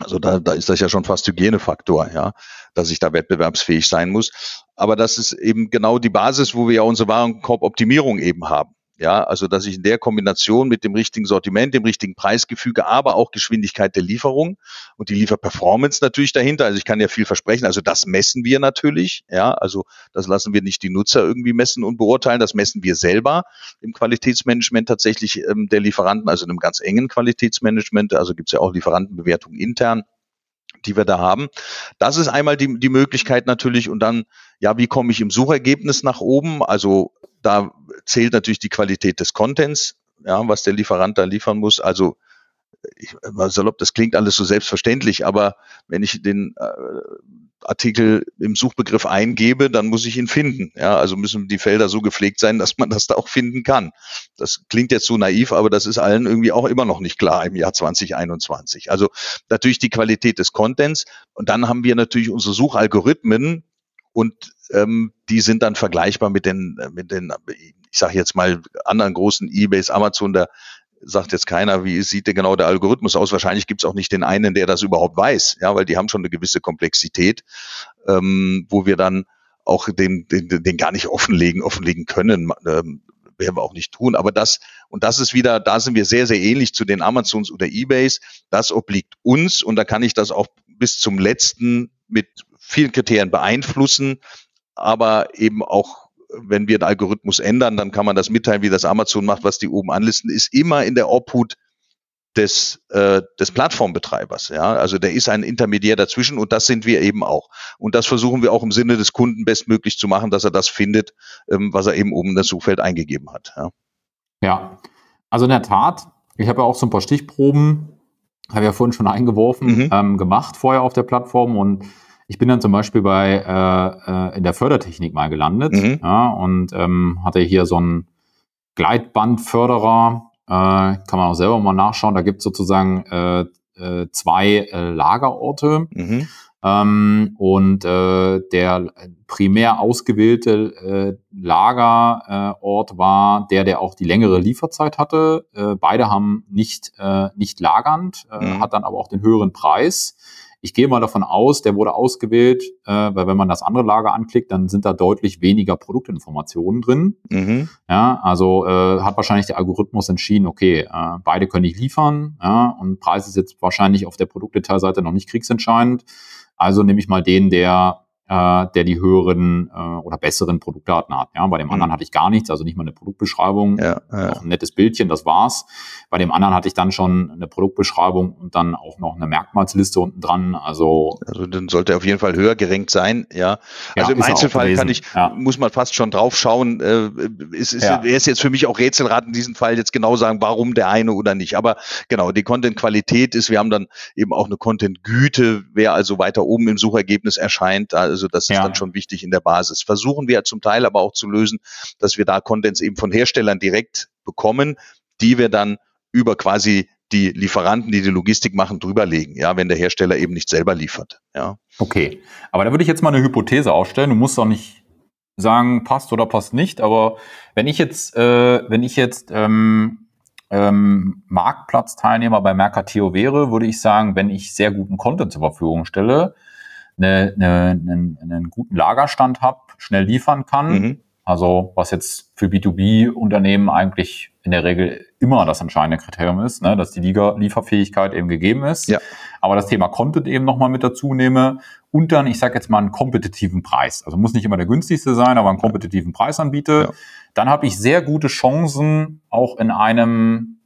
Also da, da ist das ja schon fast Hygienefaktor, ja, dass ich da wettbewerbsfähig sein muss. Aber das ist eben genau die Basis, wo wir ja unsere Warenkorboptimierung eben haben. Ja, also dass ich in der Kombination mit dem richtigen Sortiment, dem richtigen Preisgefüge, aber auch Geschwindigkeit der Lieferung und die Lieferperformance natürlich dahinter. Also ich kann ja viel versprechen. Also das messen wir natürlich. Ja, also das lassen wir nicht die Nutzer irgendwie messen und beurteilen. Das messen wir selber im Qualitätsmanagement tatsächlich ähm, der Lieferanten, also in einem ganz engen Qualitätsmanagement. Also gibt es ja auch Lieferantenbewertungen intern die wir da haben. Das ist einmal die, die Möglichkeit natürlich und dann, ja, wie komme ich im Suchergebnis nach oben? Also da zählt natürlich die Qualität des Contents, ja, was der Lieferant da liefern muss. Also ich, salopp, das klingt alles so selbstverständlich, aber wenn ich den, äh, Artikel im Suchbegriff eingebe, dann muss ich ihn finden. Ja, also müssen die Felder so gepflegt sein, dass man das da auch finden kann. Das klingt jetzt so naiv, aber das ist allen irgendwie auch immer noch nicht klar im Jahr 2021. Also natürlich die Qualität des Contents und dann haben wir natürlich unsere Suchalgorithmen und ähm, die sind dann vergleichbar mit den mit den ich sage jetzt mal anderen großen Ebays, Amazon, da sagt jetzt keiner, wie sieht denn genau der Algorithmus aus. Wahrscheinlich gibt es auch nicht den einen, der das überhaupt weiß, ja, weil die haben schon eine gewisse Komplexität, ähm, wo wir dann auch den, den, den gar nicht offenlegen, offenlegen können. Ähm, werden wir auch nicht tun. Aber das, und das ist wieder, da sind wir sehr, sehr ähnlich zu den Amazons oder Ebays. Das obliegt uns und da kann ich das auch bis zum letzten mit vielen Kriterien beeinflussen, aber eben auch wenn wir den Algorithmus ändern, dann kann man das mitteilen, wie das Amazon macht, was die oben anlisten, ist immer in der Obhut des, äh, des Plattformbetreibers. Ja? Also der ist ein Intermediär dazwischen und das sind wir eben auch. Und das versuchen wir auch im Sinne des Kunden bestmöglich zu machen, dass er das findet, ähm, was er eben oben in das Suchfeld eingegeben hat. Ja, ja. also in der Tat, ich habe ja auch so ein paar Stichproben, habe ja vorhin schon eingeworfen, mhm. ähm, gemacht vorher auf der Plattform und ich bin dann zum Beispiel bei äh, äh, in der Fördertechnik mal gelandet mhm. ja, und ähm, hatte hier so einen Gleitbandförderer, äh, kann man auch selber mal nachschauen. Da gibt es sozusagen äh, äh, zwei äh, Lagerorte. Mhm. Ähm, und äh, der primär ausgewählte äh, Lagerort war der, der auch die längere Lieferzeit hatte. Äh, beide haben nicht, äh, nicht lagernd, mhm. hat dann aber auch den höheren Preis. Ich gehe mal davon aus, der wurde ausgewählt, äh, weil wenn man das andere Lager anklickt, dann sind da deutlich weniger Produktinformationen drin. Mhm. Ja, also äh, hat wahrscheinlich der Algorithmus entschieden, okay, äh, beide können nicht liefern, ja, und Preis ist jetzt wahrscheinlich auf der Produktdetailseite noch nicht kriegsentscheidend. Also nehme ich mal den, der äh, der die höheren äh, oder besseren Produktdaten hat. Ja, bei dem anderen mhm. hatte ich gar nichts, also nicht mal eine Produktbeschreibung, ja, ja. noch ein nettes Bildchen, das war's. Bei dem anderen hatte ich dann schon eine Produktbeschreibung und dann auch noch eine Merkmalsliste unten dran. Also, also dann sollte er auf jeden Fall höher gerankt sein, ja. Also ja, im Einzelfall kann ich, muss man fast schon drauf schauen. Äh, ist, ist, Er ist jetzt für mich auch Rätselrat in diesem Fall jetzt genau sagen, warum der eine oder nicht. Aber genau, die Content-Qualität ist, wir haben dann eben auch eine Content-Güte, wer also weiter oben im Suchergebnis erscheint, da also das ist ja. dann schon wichtig in der Basis. Versuchen wir zum Teil aber auch zu lösen, dass wir da Contents eben von Herstellern direkt bekommen, die wir dann über quasi die Lieferanten, die die Logistik machen, drüberlegen, ja, wenn der Hersteller eben nicht selber liefert. Ja. Okay, aber da würde ich jetzt mal eine Hypothese aufstellen. Du musst auch nicht sagen, passt oder passt nicht, aber wenn ich jetzt, äh, wenn ich jetzt ähm, ähm, Marktplatzteilnehmer bei Mercateo wäre, würde ich sagen, wenn ich sehr guten Content zur Verfügung stelle, eine, eine, einen, einen guten Lagerstand habe, schnell liefern kann. Mhm. Also was jetzt für B2B-Unternehmen eigentlich in der Regel immer das entscheidende Kriterium ist, ne, dass die Lieger Lieferfähigkeit eben gegeben ist. Ja. Aber das Thema Content eben nochmal mit dazu nehme und dann, ich sage jetzt mal, einen kompetitiven Preis. Also muss nicht immer der günstigste sein, aber einen kompetitiven Preis anbiete. Ja. Dann habe ich sehr gute Chancen, auch in einem,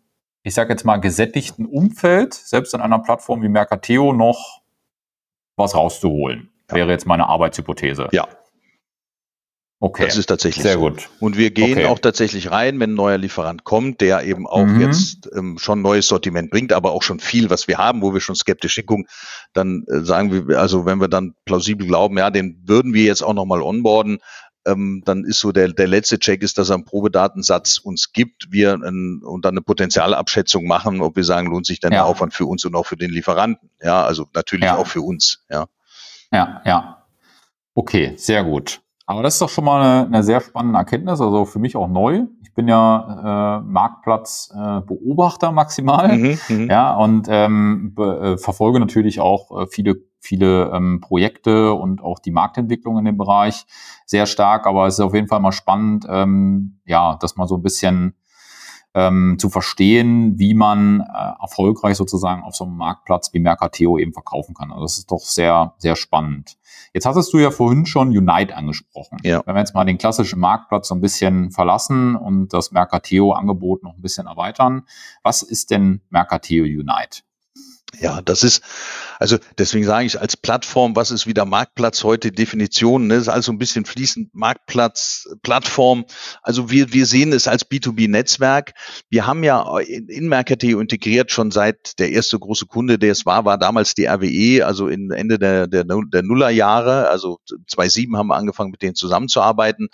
ich sage jetzt mal, gesättigten Umfeld, selbst in einer Plattform wie Mercateo noch was rauszuholen. Ja. Wäre jetzt meine Arbeitshypothese. Ja. Okay. Das ist tatsächlich sehr so. gut. Und wir gehen okay. auch tatsächlich rein, wenn ein neuer Lieferant kommt, der eben auch mhm. jetzt ähm, schon neues Sortiment bringt, aber auch schon viel, was wir haben, wo wir schon skeptisch hingucken, dann äh, sagen wir, also wenn wir dann plausibel glauben, ja, den würden wir jetzt auch nochmal onboarden, ähm, dann ist so der, der letzte Check ist, dass er einen Probedatensatz uns gibt, wir ein, und dann eine Potenzialabschätzung machen, ob wir sagen, lohnt sich denn ja. der Aufwand für uns und auch für den Lieferanten. Ja, also natürlich ja. auch für uns. Ja. Ja, ja. Okay, sehr gut. Aber das ist doch schon mal eine, eine sehr spannende Erkenntnis, also für mich auch neu. Ich bin ja äh, Marktplatzbeobachter äh, maximal, mhm, mhm, ja, und ähm, be, äh, verfolge natürlich auch äh, viele viele ähm, Projekte und auch die Marktentwicklung in dem Bereich sehr stark. Aber es ist auf jeden Fall mal spannend, ähm, ja, das mal so ein bisschen ähm, zu verstehen, wie man äh, erfolgreich sozusagen auf so einem Marktplatz wie Mercateo eben verkaufen kann. Also das ist doch sehr, sehr spannend. Jetzt hattest du ja vorhin schon Unite angesprochen. Ja. Wenn wir jetzt mal den klassischen Marktplatz so ein bisschen verlassen und das Mercateo-Angebot noch ein bisschen erweitern, was ist denn Mercateo Unite? Ja, das ist, also deswegen sage ich als Plattform, was ist wieder Marktplatz heute, Definition, ne, ist also ein bisschen fließend Marktplatz, Plattform. Also wir, wir sehen es als B2B-Netzwerk. Wir haben ja in, in Mercateo integriert schon seit der erste große Kunde, der es war, war damals die RWE, also in Ende der, der, der Nullerjahre, also 2007 haben wir angefangen mit denen zusammenzuarbeiten.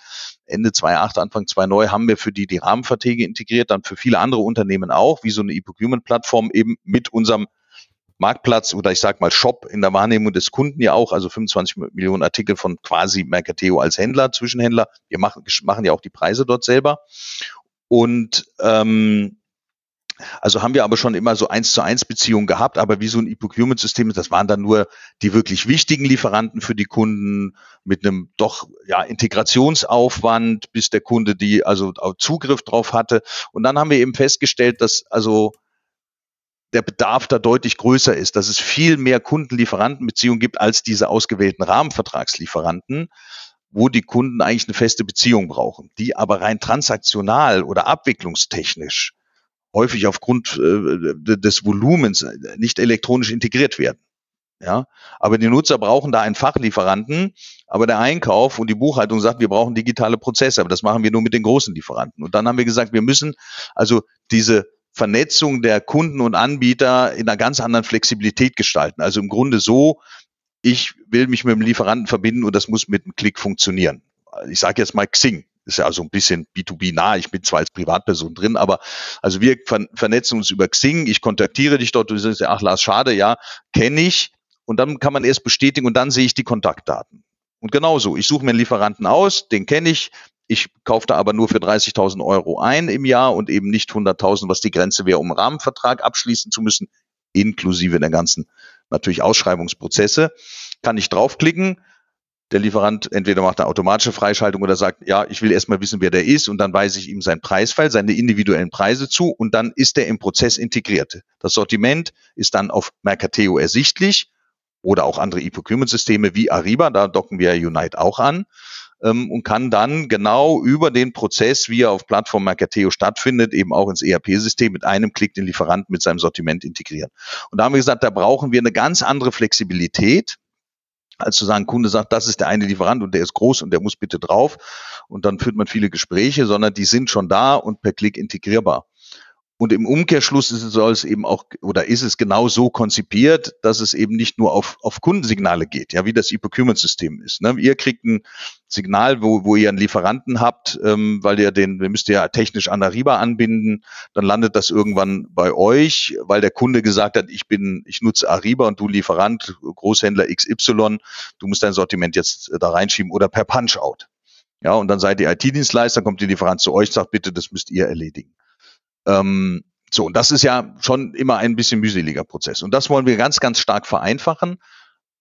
Ende 2008, Anfang 2009 haben wir für die die Rahmenverträge integriert, dann für viele andere Unternehmen auch, wie so eine E-Procurement-Plattform eben mit unserem Marktplatz oder ich sage mal Shop in der Wahrnehmung des Kunden ja auch, also 25 Millionen Artikel von quasi Mercateo als Händler, Zwischenhändler. Wir machen, machen ja auch die Preise dort selber. Und ähm, also haben wir aber schon immer so eins zu eins Beziehungen gehabt, aber wie so ein E-Procurement-System, das waren dann nur die wirklich wichtigen Lieferanten für die Kunden mit einem doch ja Integrationsaufwand, bis der Kunde die also Zugriff drauf hatte. Und dann haben wir eben festgestellt, dass also der Bedarf da deutlich größer ist, dass es viel mehr Kundenlieferantenbeziehungen gibt als diese ausgewählten Rahmenvertragslieferanten, wo die Kunden eigentlich eine feste Beziehung brauchen, die aber rein transaktional oder abwicklungstechnisch häufig aufgrund äh, des Volumens nicht elektronisch integriert werden. Ja, aber die Nutzer brauchen da einen Fachlieferanten, aber der Einkauf und die Buchhaltung sagt, wir brauchen digitale Prozesse, aber das machen wir nur mit den großen Lieferanten. Und dann haben wir gesagt, wir müssen also diese Vernetzung der Kunden und Anbieter in einer ganz anderen Flexibilität gestalten. Also im Grunde so, ich will mich mit dem Lieferanten verbinden und das muss mit einem Klick funktionieren. Ich sage jetzt mal Xing, ist ja also ein bisschen B2B nah. Ich bin zwar als Privatperson drin, aber also wir vernetzen uns über Xing. Ich kontaktiere dich dort. Du sagst, ach Lars, schade, ja, kenne ich. Und dann kann man erst bestätigen und dann sehe ich die Kontaktdaten. Und genauso, ich suche mir einen Lieferanten aus, den kenne ich, ich kaufe da aber nur für 30.000 Euro ein im Jahr und eben nicht 100.000, was die Grenze wäre, um einen Rahmenvertrag abschließen zu müssen, inklusive der ganzen natürlich Ausschreibungsprozesse. Kann ich draufklicken. Der Lieferant entweder macht eine automatische Freischaltung oder sagt, ja, ich will erstmal wissen, wer der ist und dann weise ich ihm seinen Preisfall, seine individuellen Preise zu und dann ist er im Prozess integriert. Das Sortiment ist dann auf Mercateo ersichtlich oder auch andere E-Procurement-Systeme wie Ariba, da docken wir Unite auch an ähm, und kann dann genau über den Prozess, wie er auf Plattform Mercateo stattfindet, eben auch ins ERP-System mit einem Klick den Lieferanten mit seinem Sortiment integrieren. Und da haben wir gesagt, da brauchen wir eine ganz andere Flexibilität als zu sagen, Kunde sagt, das ist der eine Lieferant und der ist groß und der muss bitte drauf. Und dann führt man viele Gespräche, sondern die sind schon da und per Klick integrierbar. Und im Umkehrschluss ist es, soll es eben auch oder ist es genau so konzipiert, dass es eben nicht nur auf, auf Kundensignale geht, ja, wie das E-Procurement-System ist. Ne? Ihr kriegt ein Signal, wo, wo ihr einen Lieferanten habt, ähm, weil ihr den, wir müsst ja technisch an Ariba anbinden, dann landet das irgendwann bei euch, weil der Kunde gesagt hat, ich bin, ich nutze Ariba und du Lieferant, Großhändler XY, du musst dein Sortiment jetzt äh, da reinschieben oder per Punch-Out. Ja, und dann seid ihr IT-Dienstleister, kommt die Lieferant zu euch, sagt bitte, das müsst ihr erledigen. Ähm, so, und das ist ja schon immer ein bisschen mühseliger Prozess. Und das wollen wir ganz, ganz stark vereinfachen.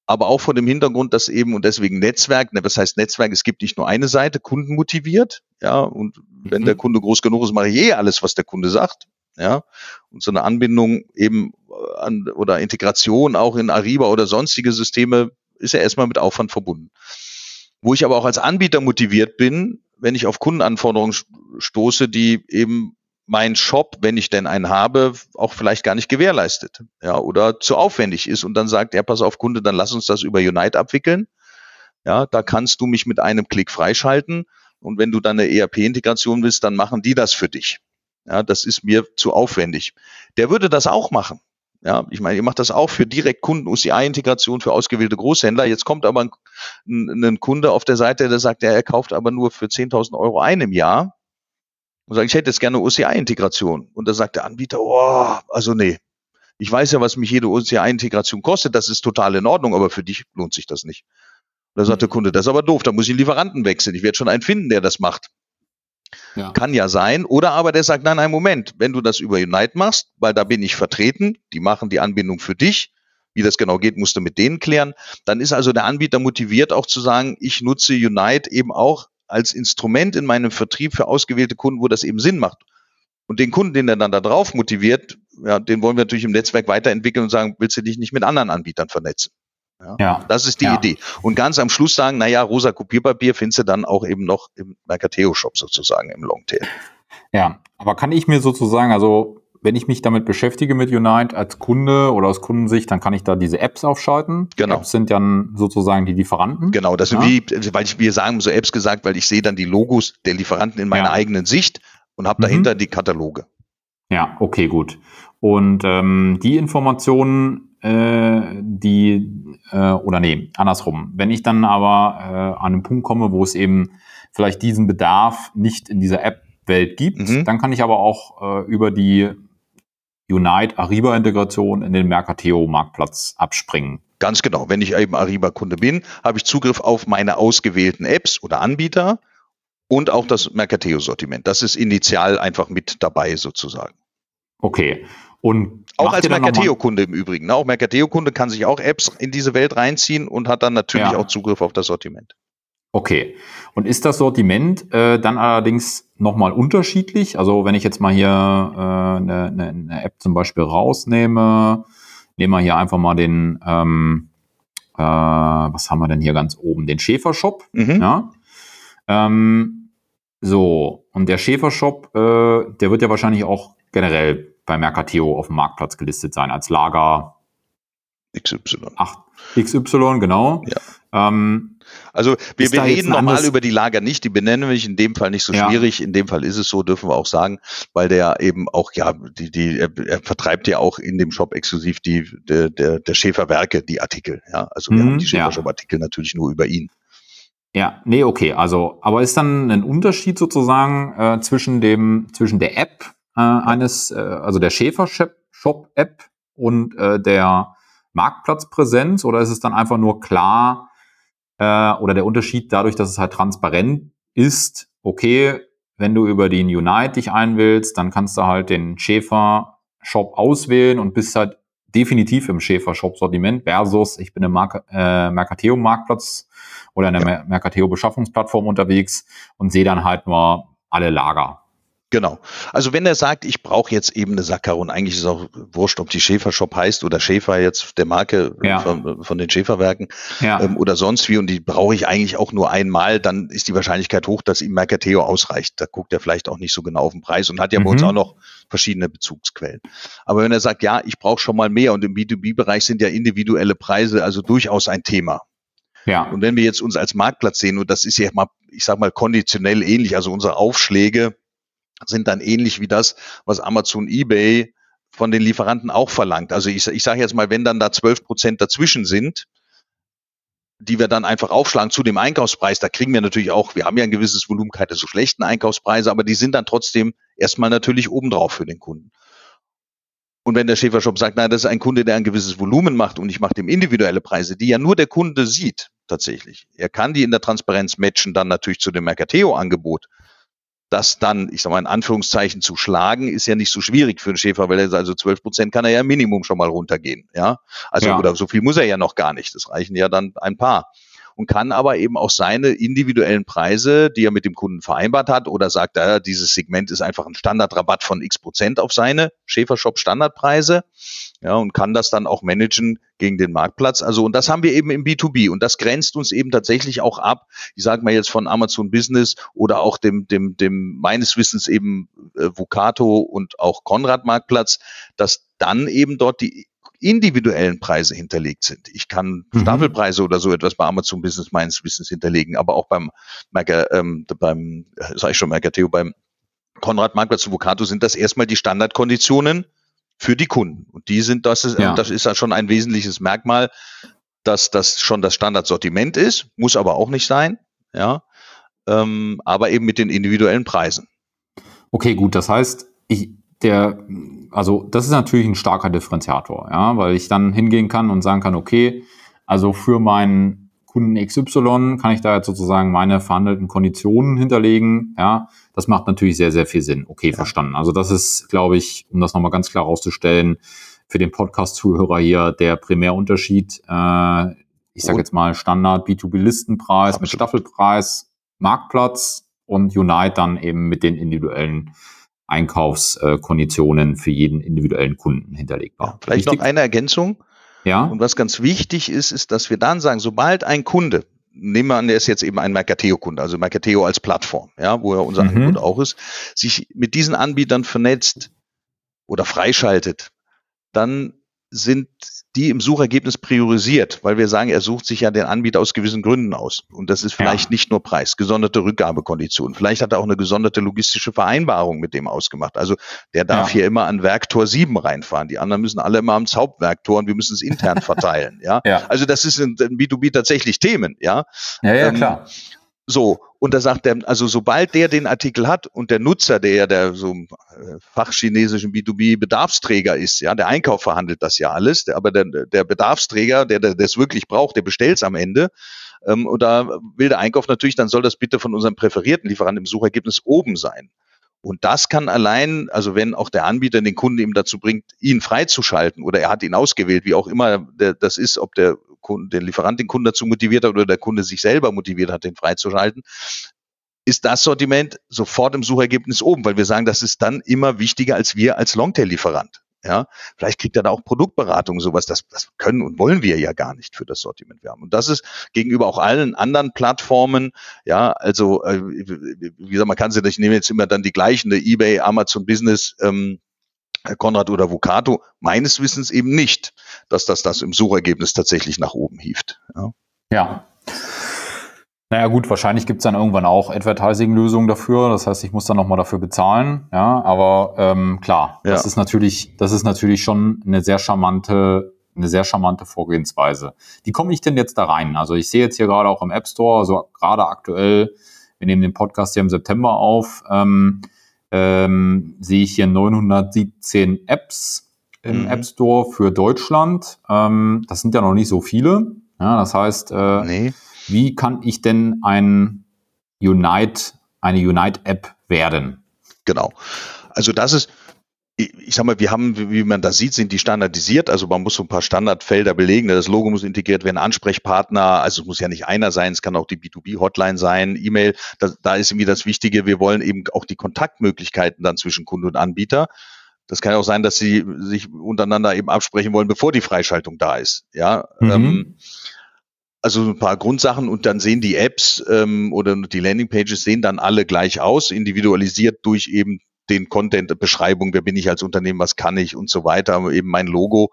Aber auch vor dem Hintergrund, dass eben und deswegen Netzwerk, ne, was heißt Netzwerk? Es gibt nicht nur eine Seite, Kunden motiviert, ja, und wenn mhm. der Kunde groß genug ist, mache ich eh alles, was der Kunde sagt, ja, und so eine Anbindung eben an oder Integration auch in Ariba oder sonstige Systeme ist ja erstmal mit Aufwand verbunden. Wo ich aber auch als Anbieter motiviert bin, wenn ich auf Kundenanforderungen stoße, die eben mein Shop, wenn ich denn einen habe, auch vielleicht gar nicht gewährleistet, ja, oder zu aufwendig ist und dann sagt, ja, pass auf Kunde, dann lass uns das über Unite abwickeln. Ja, da kannst du mich mit einem Klick freischalten und wenn du dann eine ERP-Integration willst, dann machen die das für dich. Ja, das ist mir zu aufwendig. Der würde das auch machen. Ja, ich meine, ihr macht das auch für Direktkunden, UCI-Integration für ausgewählte Großhändler. Jetzt kommt aber ein, ein, ein Kunde auf der Seite, der sagt, ja, er kauft aber nur für 10.000 Euro ein im Jahr und sage, ich hätte jetzt gerne OCI-Integration. Und da sagt der Anbieter, oh, also nee, ich weiß ja, was mich jede OCI-Integration kostet, das ist total in Ordnung, aber für dich lohnt sich das nicht. Und da sagt der Kunde, das ist aber doof, da muss ich einen Lieferanten wechseln. Ich werde schon einen finden, der das macht. Ja. Kann ja sein. Oder aber der sagt, nein, nein, Moment, wenn du das über Unite machst, weil da bin ich vertreten, die machen die Anbindung für dich, wie das genau geht, musst du mit denen klären. Dann ist also der Anbieter motiviert auch zu sagen, ich nutze Unite eben auch als Instrument in meinem Vertrieb für ausgewählte Kunden, wo das eben Sinn macht. Und den Kunden, den er dann da drauf motiviert, ja, den wollen wir natürlich im Netzwerk weiterentwickeln und sagen, willst du dich nicht mit anderen Anbietern vernetzen? Ja, ja. Das ist die ja. Idee. Und ganz am Schluss sagen, naja, rosa Kopierpapier findest du dann auch eben noch im Mercateo-Shop sozusagen im Longtail. Ja, aber kann ich mir sozusagen, also wenn ich mich damit beschäftige mit Unite als Kunde oder aus Kundensicht, dann kann ich da diese Apps aufschalten. Genau. Apps sind dann sozusagen die Lieferanten. Genau, das sind ja. wie, weil ich, wir sagen so Apps gesagt, weil ich sehe dann die Logos der Lieferanten in meiner ja. eigenen Sicht und habe dahinter mhm. die Kataloge. Ja, okay, gut. Und ähm, die Informationen, äh, die, äh, oder nee, andersrum. Wenn ich dann aber äh, an einen Punkt komme, wo es eben vielleicht diesen Bedarf nicht in dieser App-Welt gibt, mhm. dann kann ich aber auch äh, über die Unite Ariba-Integration in den Mercateo-Marktplatz abspringen. Ganz genau. Wenn ich eben Ariba-Kunde bin, habe ich Zugriff auf meine ausgewählten Apps oder Anbieter und auch das Mercateo-Sortiment. Das ist initial einfach mit dabei sozusagen. Okay. Und auch als Mercateo-Kunde im Übrigen. Ne? Auch Mercateo-Kunde kann sich auch Apps in diese Welt reinziehen und hat dann natürlich ja. auch Zugriff auf das Sortiment. Okay. Und ist das Sortiment äh, dann allerdings nochmal unterschiedlich? Also wenn ich jetzt mal hier äh, eine, eine, eine App zum Beispiel rausnehme, nehmen wir hier einfach mal den, ähm, äh, was haben wir denn hier ganz oben? Den Schäfer-Shop. Mhm. Ja? Ähm, so, und der Schäfer-Shop, äh, der wird ja wahrscheinlich auch generell bei Mercateo auf dem Marktplatz gelistet sein als Lager XY. Ach, XY, genau. Ja. Ähm, also wir, wir reden normal über die Lager nicht, die benennen wir in dem Fall nicht so ja. schwierig, in dem Fall ist es so, dürfen wir auch sagen, weil der eben auch, ja, die, die, er, er vertreibt ja auch in dem Shop exklusiv die, der, der, der Schäferwerke die Artikel, ja. Also wir mhm, haben die Schäfershop-Artikel ja. natürlich nur über ihn. Ja, nee, okay. Also, aber ist dann ein Unterschied sozusagen äh, zwischen dem, zwischen der App äh, eines, äh, also der Schäfer-Shop-App und äh, der Marktplatzpräsenz oder ist es dann einfach nur klar äh, oder der Unterschied dadurch, dass es halt transparent ist, okay, wenn du über den Unite dich einwählst, dann kannst du halt den Schäfer-Shop auswählen und bist halt definitiv im Schäfer-Shop-Sortiment versus ich bin im Mark äh, Mercateo-Marktplatz oder in der ja. Mercateo-Beschaffungsplattform unterwegs und sehe dann halt nur alle Lager. Genau. Also wenn er sagt, ich brauche jetzt eben eine Saccharone, eigentlich ist es auch wurscht, ob die Schäfer Shop heißt oder Schäfer jetzt der Marke ja. von, von, den Schäferwerken ja. ähm, oder sonst wie und die brauche ich eigentlich auch nur einmal, dann ist die Wahrscheinlichkeit hoch, dass ihm Mercateo ausreicht. Da guckt er vielleicht auch nicht so genau auf den Preis und hat ja mhm. bei uns mhm. auch noch verschiedene Bezugsquellen. Aber wenn er sagt, ja, ich brauche schon mal mehr und im B2B-Bereich sind ja individuelle Preise also durchaus ein Thema. Ja. Und wenn wir jetzt uns als Marktplatz sehen, und das ist ja mal, ich sag mal, konditionell ähnlich, also unsere Aufschläge, sind dann ähnlich wie das, was Amazon eBay von den Lieferanten auch verlangt. Also ich, ich sage jetzt mal, wenn dann da 12 Prozent dazwischen sind, die wir dann einfach aufschlagen zu dem Einkaufspreis, da kriegen wir natürlich auch, wir haben ja ein gewisses Volumen, keine so schlechten Einkaufspreise, aber die sind dann trotzdem erstmal natürlich obendrauf für den Kunden. Und wenn der Schäfershop sagt, nein, das ist ein Kunde, der ein gewisses Volumen macht und ich mache dem individuelle Preise, die ja nur der Kunde sieht, tatsächlich. Er kann die in der Transparenz matchen, dann natürlich zu dem Mercateo-Angebot das dann, ich sag mal in Anführungszeichen, zu schlagen, ist ja nicht so schwierig für einen Schäfer, weil er also 12 Prozent kann er ja Minimum schon mal runtergehen. Ja, also ja. oder so viel muss er ja noch gar nicht. Das reichen ja dann ein paar und kann aber eben auch seine individuellen Preise, die er mit dem Kunden vereinbart hat oder sagt, ja, dieses Segment ist einfach ein Standardrabatt von x Prozent auf seine Schäfershop Standardpreise ja, und kann das dann auch managen gegen den Marktplatz. Also, und das haben wir eben im B2B und das grenzt uns eben tatsächlich auch ab, ich sage mal jetzt von Amazon Business oder auch dem, dem, dem meines Wissens eben äh, Vucato und auch Konrad Marktplatz, dass dann eben dort die individuellen Preise hinterlegt sind. Ich kann mhm. Staffelpreise oder so etwas bei Amazon Business meines Wissens hinterlegen, aber auch beim, ähm, beim, äh, sag ich schon, Mercateo, beim Konrad Marktplatz und Vocato sind das erstmal die Standardkonditionen für die Kunden. Und die sind, das ist, ja. das ist ja schon ein wesentliches Merkmal, dass das schon das Standardsortiment ist, muss aber auch nicht sein, ja, ähm, aber eben mit den individuellen Preisen. Okay, gut, das heißt, ich, der, also das ist natürlich ein starker Differenziator, ja, weil ich dann hingehen kann und sagen kann, okay, also für meinen Kunden XY kann ich da jetzt sozusagen meine verhandelten Konditionen hinterlegen, ja, das macht natürlich sehr, sehr viel Sinn. Okay, ja. verstanden. Also das ist, glaube ich, um das nochmal ganz klar rauszustellen, für den Podcast-Zuhörer hier der Primärunterschied, äh, ich sage jetzt mal Standard B2B-Listenpreis mit Staffelpreis, Marktplatz und Unite dann eben mit den individuellen Einkaufskonditionen für jeden individuellen Kunden hinterlegbar. Ja, vielleicht Wichtig? noch eine Ergänzung. Ja. Und was ganz wichtig ist, ist, dass wir dann sagen, sobald ein Kunde, nehmen wir an, der ist jetzt eben ein Mercateo-Kunde, also Mercateo als Plattform, ja, wo ja unser mhm. Angebot auch ist, sich mit diesen Anbietern vernetzt, oder freischaltet, dann sind die im Suchergebnis priorisiert, weil wir sagen, er sucht sich ja den Anbieter aus gewissen Gründen aus. Und das ist vielleicht ja. nicht nur Preis, gesonderte Rückgabekonditionen. Vielleicht hat er auch eine gesonderte logistische Vereinbarung mit dem ausgemacht. Also der darf ja. hier immer an Werktor 7 reinfahren. Die anderen müssen alle immer ans Hauptwerktor und wir müssen es intern verteilen. Ja? ja? Also das ist in, in B2B tatsächlich Themen. Ja, ja, ja ähm, klar. So, und da sagt er, also sobald der den Artikel hat und der Nutzer, der ja der so äh, fachchinesischen B2B-Bedarfsträger ist, ja, der Einkauf verhandelt das ja alles, aber der, der Bedarfsträger, der, der das wirklich braucht, der bestellt es am Ende. Ähm, und da will der Einkauf natürlich, dann soll das bitte von unserem präferierten Lieferanten im Suchergebnis oben sein. Und das kann allein, also wenn auch der Anbieter den Kunden eben dazu bringt, ihn freizuschalten oder er hat ihn ausgewählt, wie auch immer das ist, ob der Kunden, den Lieferant den Kunden dazu motiviert hat oder der Kunde sich selber motiviert hat, den freizuschalten, ist das Sortiment sofort im Suchergebnis oben, weil wir sagen, das ist dann immer wichtiger als wir als Longtail-Lieferant. Ja, vielleicht kriegt er da auch Produktberatung, sowas. Das, das können und wollen wir ja gar nicht für das Sortiment wir haben. Und das ist gegenüber auch allen anderen Plattformen, ja, also äh, wie gesagt, man kann sie, ich nehme jetzt immer dann die gleichen, eBay, Amazon Business, ähm, Konrad oder Vocato, meines Wissens eben nicht, dass das das im Suchergebnis tatsächlich nach oben hieft. Ja. ja. Naja gut, wahrscheinlich gibt es dann irgendwann auch Advertising-Lösungen dafür. Das heißt, ich muss dann nochmal dafür bezahlen. Ja, aber ähm, klar, ja. das ist natürlich, das ist natürlich schon eine sehr charmante, eine sehr charmante Vorgehensweise. Wie komme ich denn jetzt da rein? Also ich sehe jetzt hier gerade auch im App Store, also gerade aktuell, wir nehmen den Podcast hier im September auf, ähm, ähm, sehe ich hier 917 Apps im mhm. App Store für Deutschland. Ähm, das sind ja noch nicht so viele. Ja, das heißt, äh, nee wie kann ich denn ein Unite, eine Unite-App werden? Genau. Also das ist, ich sag mal, wir haben, wie man das sieht, sind die standardisiert. Also man muss so ein paar Standardfelder belegen. Das Logo muss integriert werden, Ansprechpartner. Also es muss ja nicht einer sein, es kann auch die B2B-Hotline sein, E-Mail. Da, ist irgendwie das Wichtige. Wir wollen eben auch die Kontaktmöglichkeiten dann zwischen Kunde und Anbieter. Das kann ja auch sein, dass sie sich untereinander eben absprechen wollen, bevor die Freischaltung da ist. Ja. Mhm. Ähm, also ein paar Grundsachen und dann sehen die Apps ähm, oder die Landingpages sehen dann alle gleich aus, individualisiert durch eben den Content, Beschreibung, wer bin ich als Unternehmen, was kann ich und so weiter, eben mein Logo.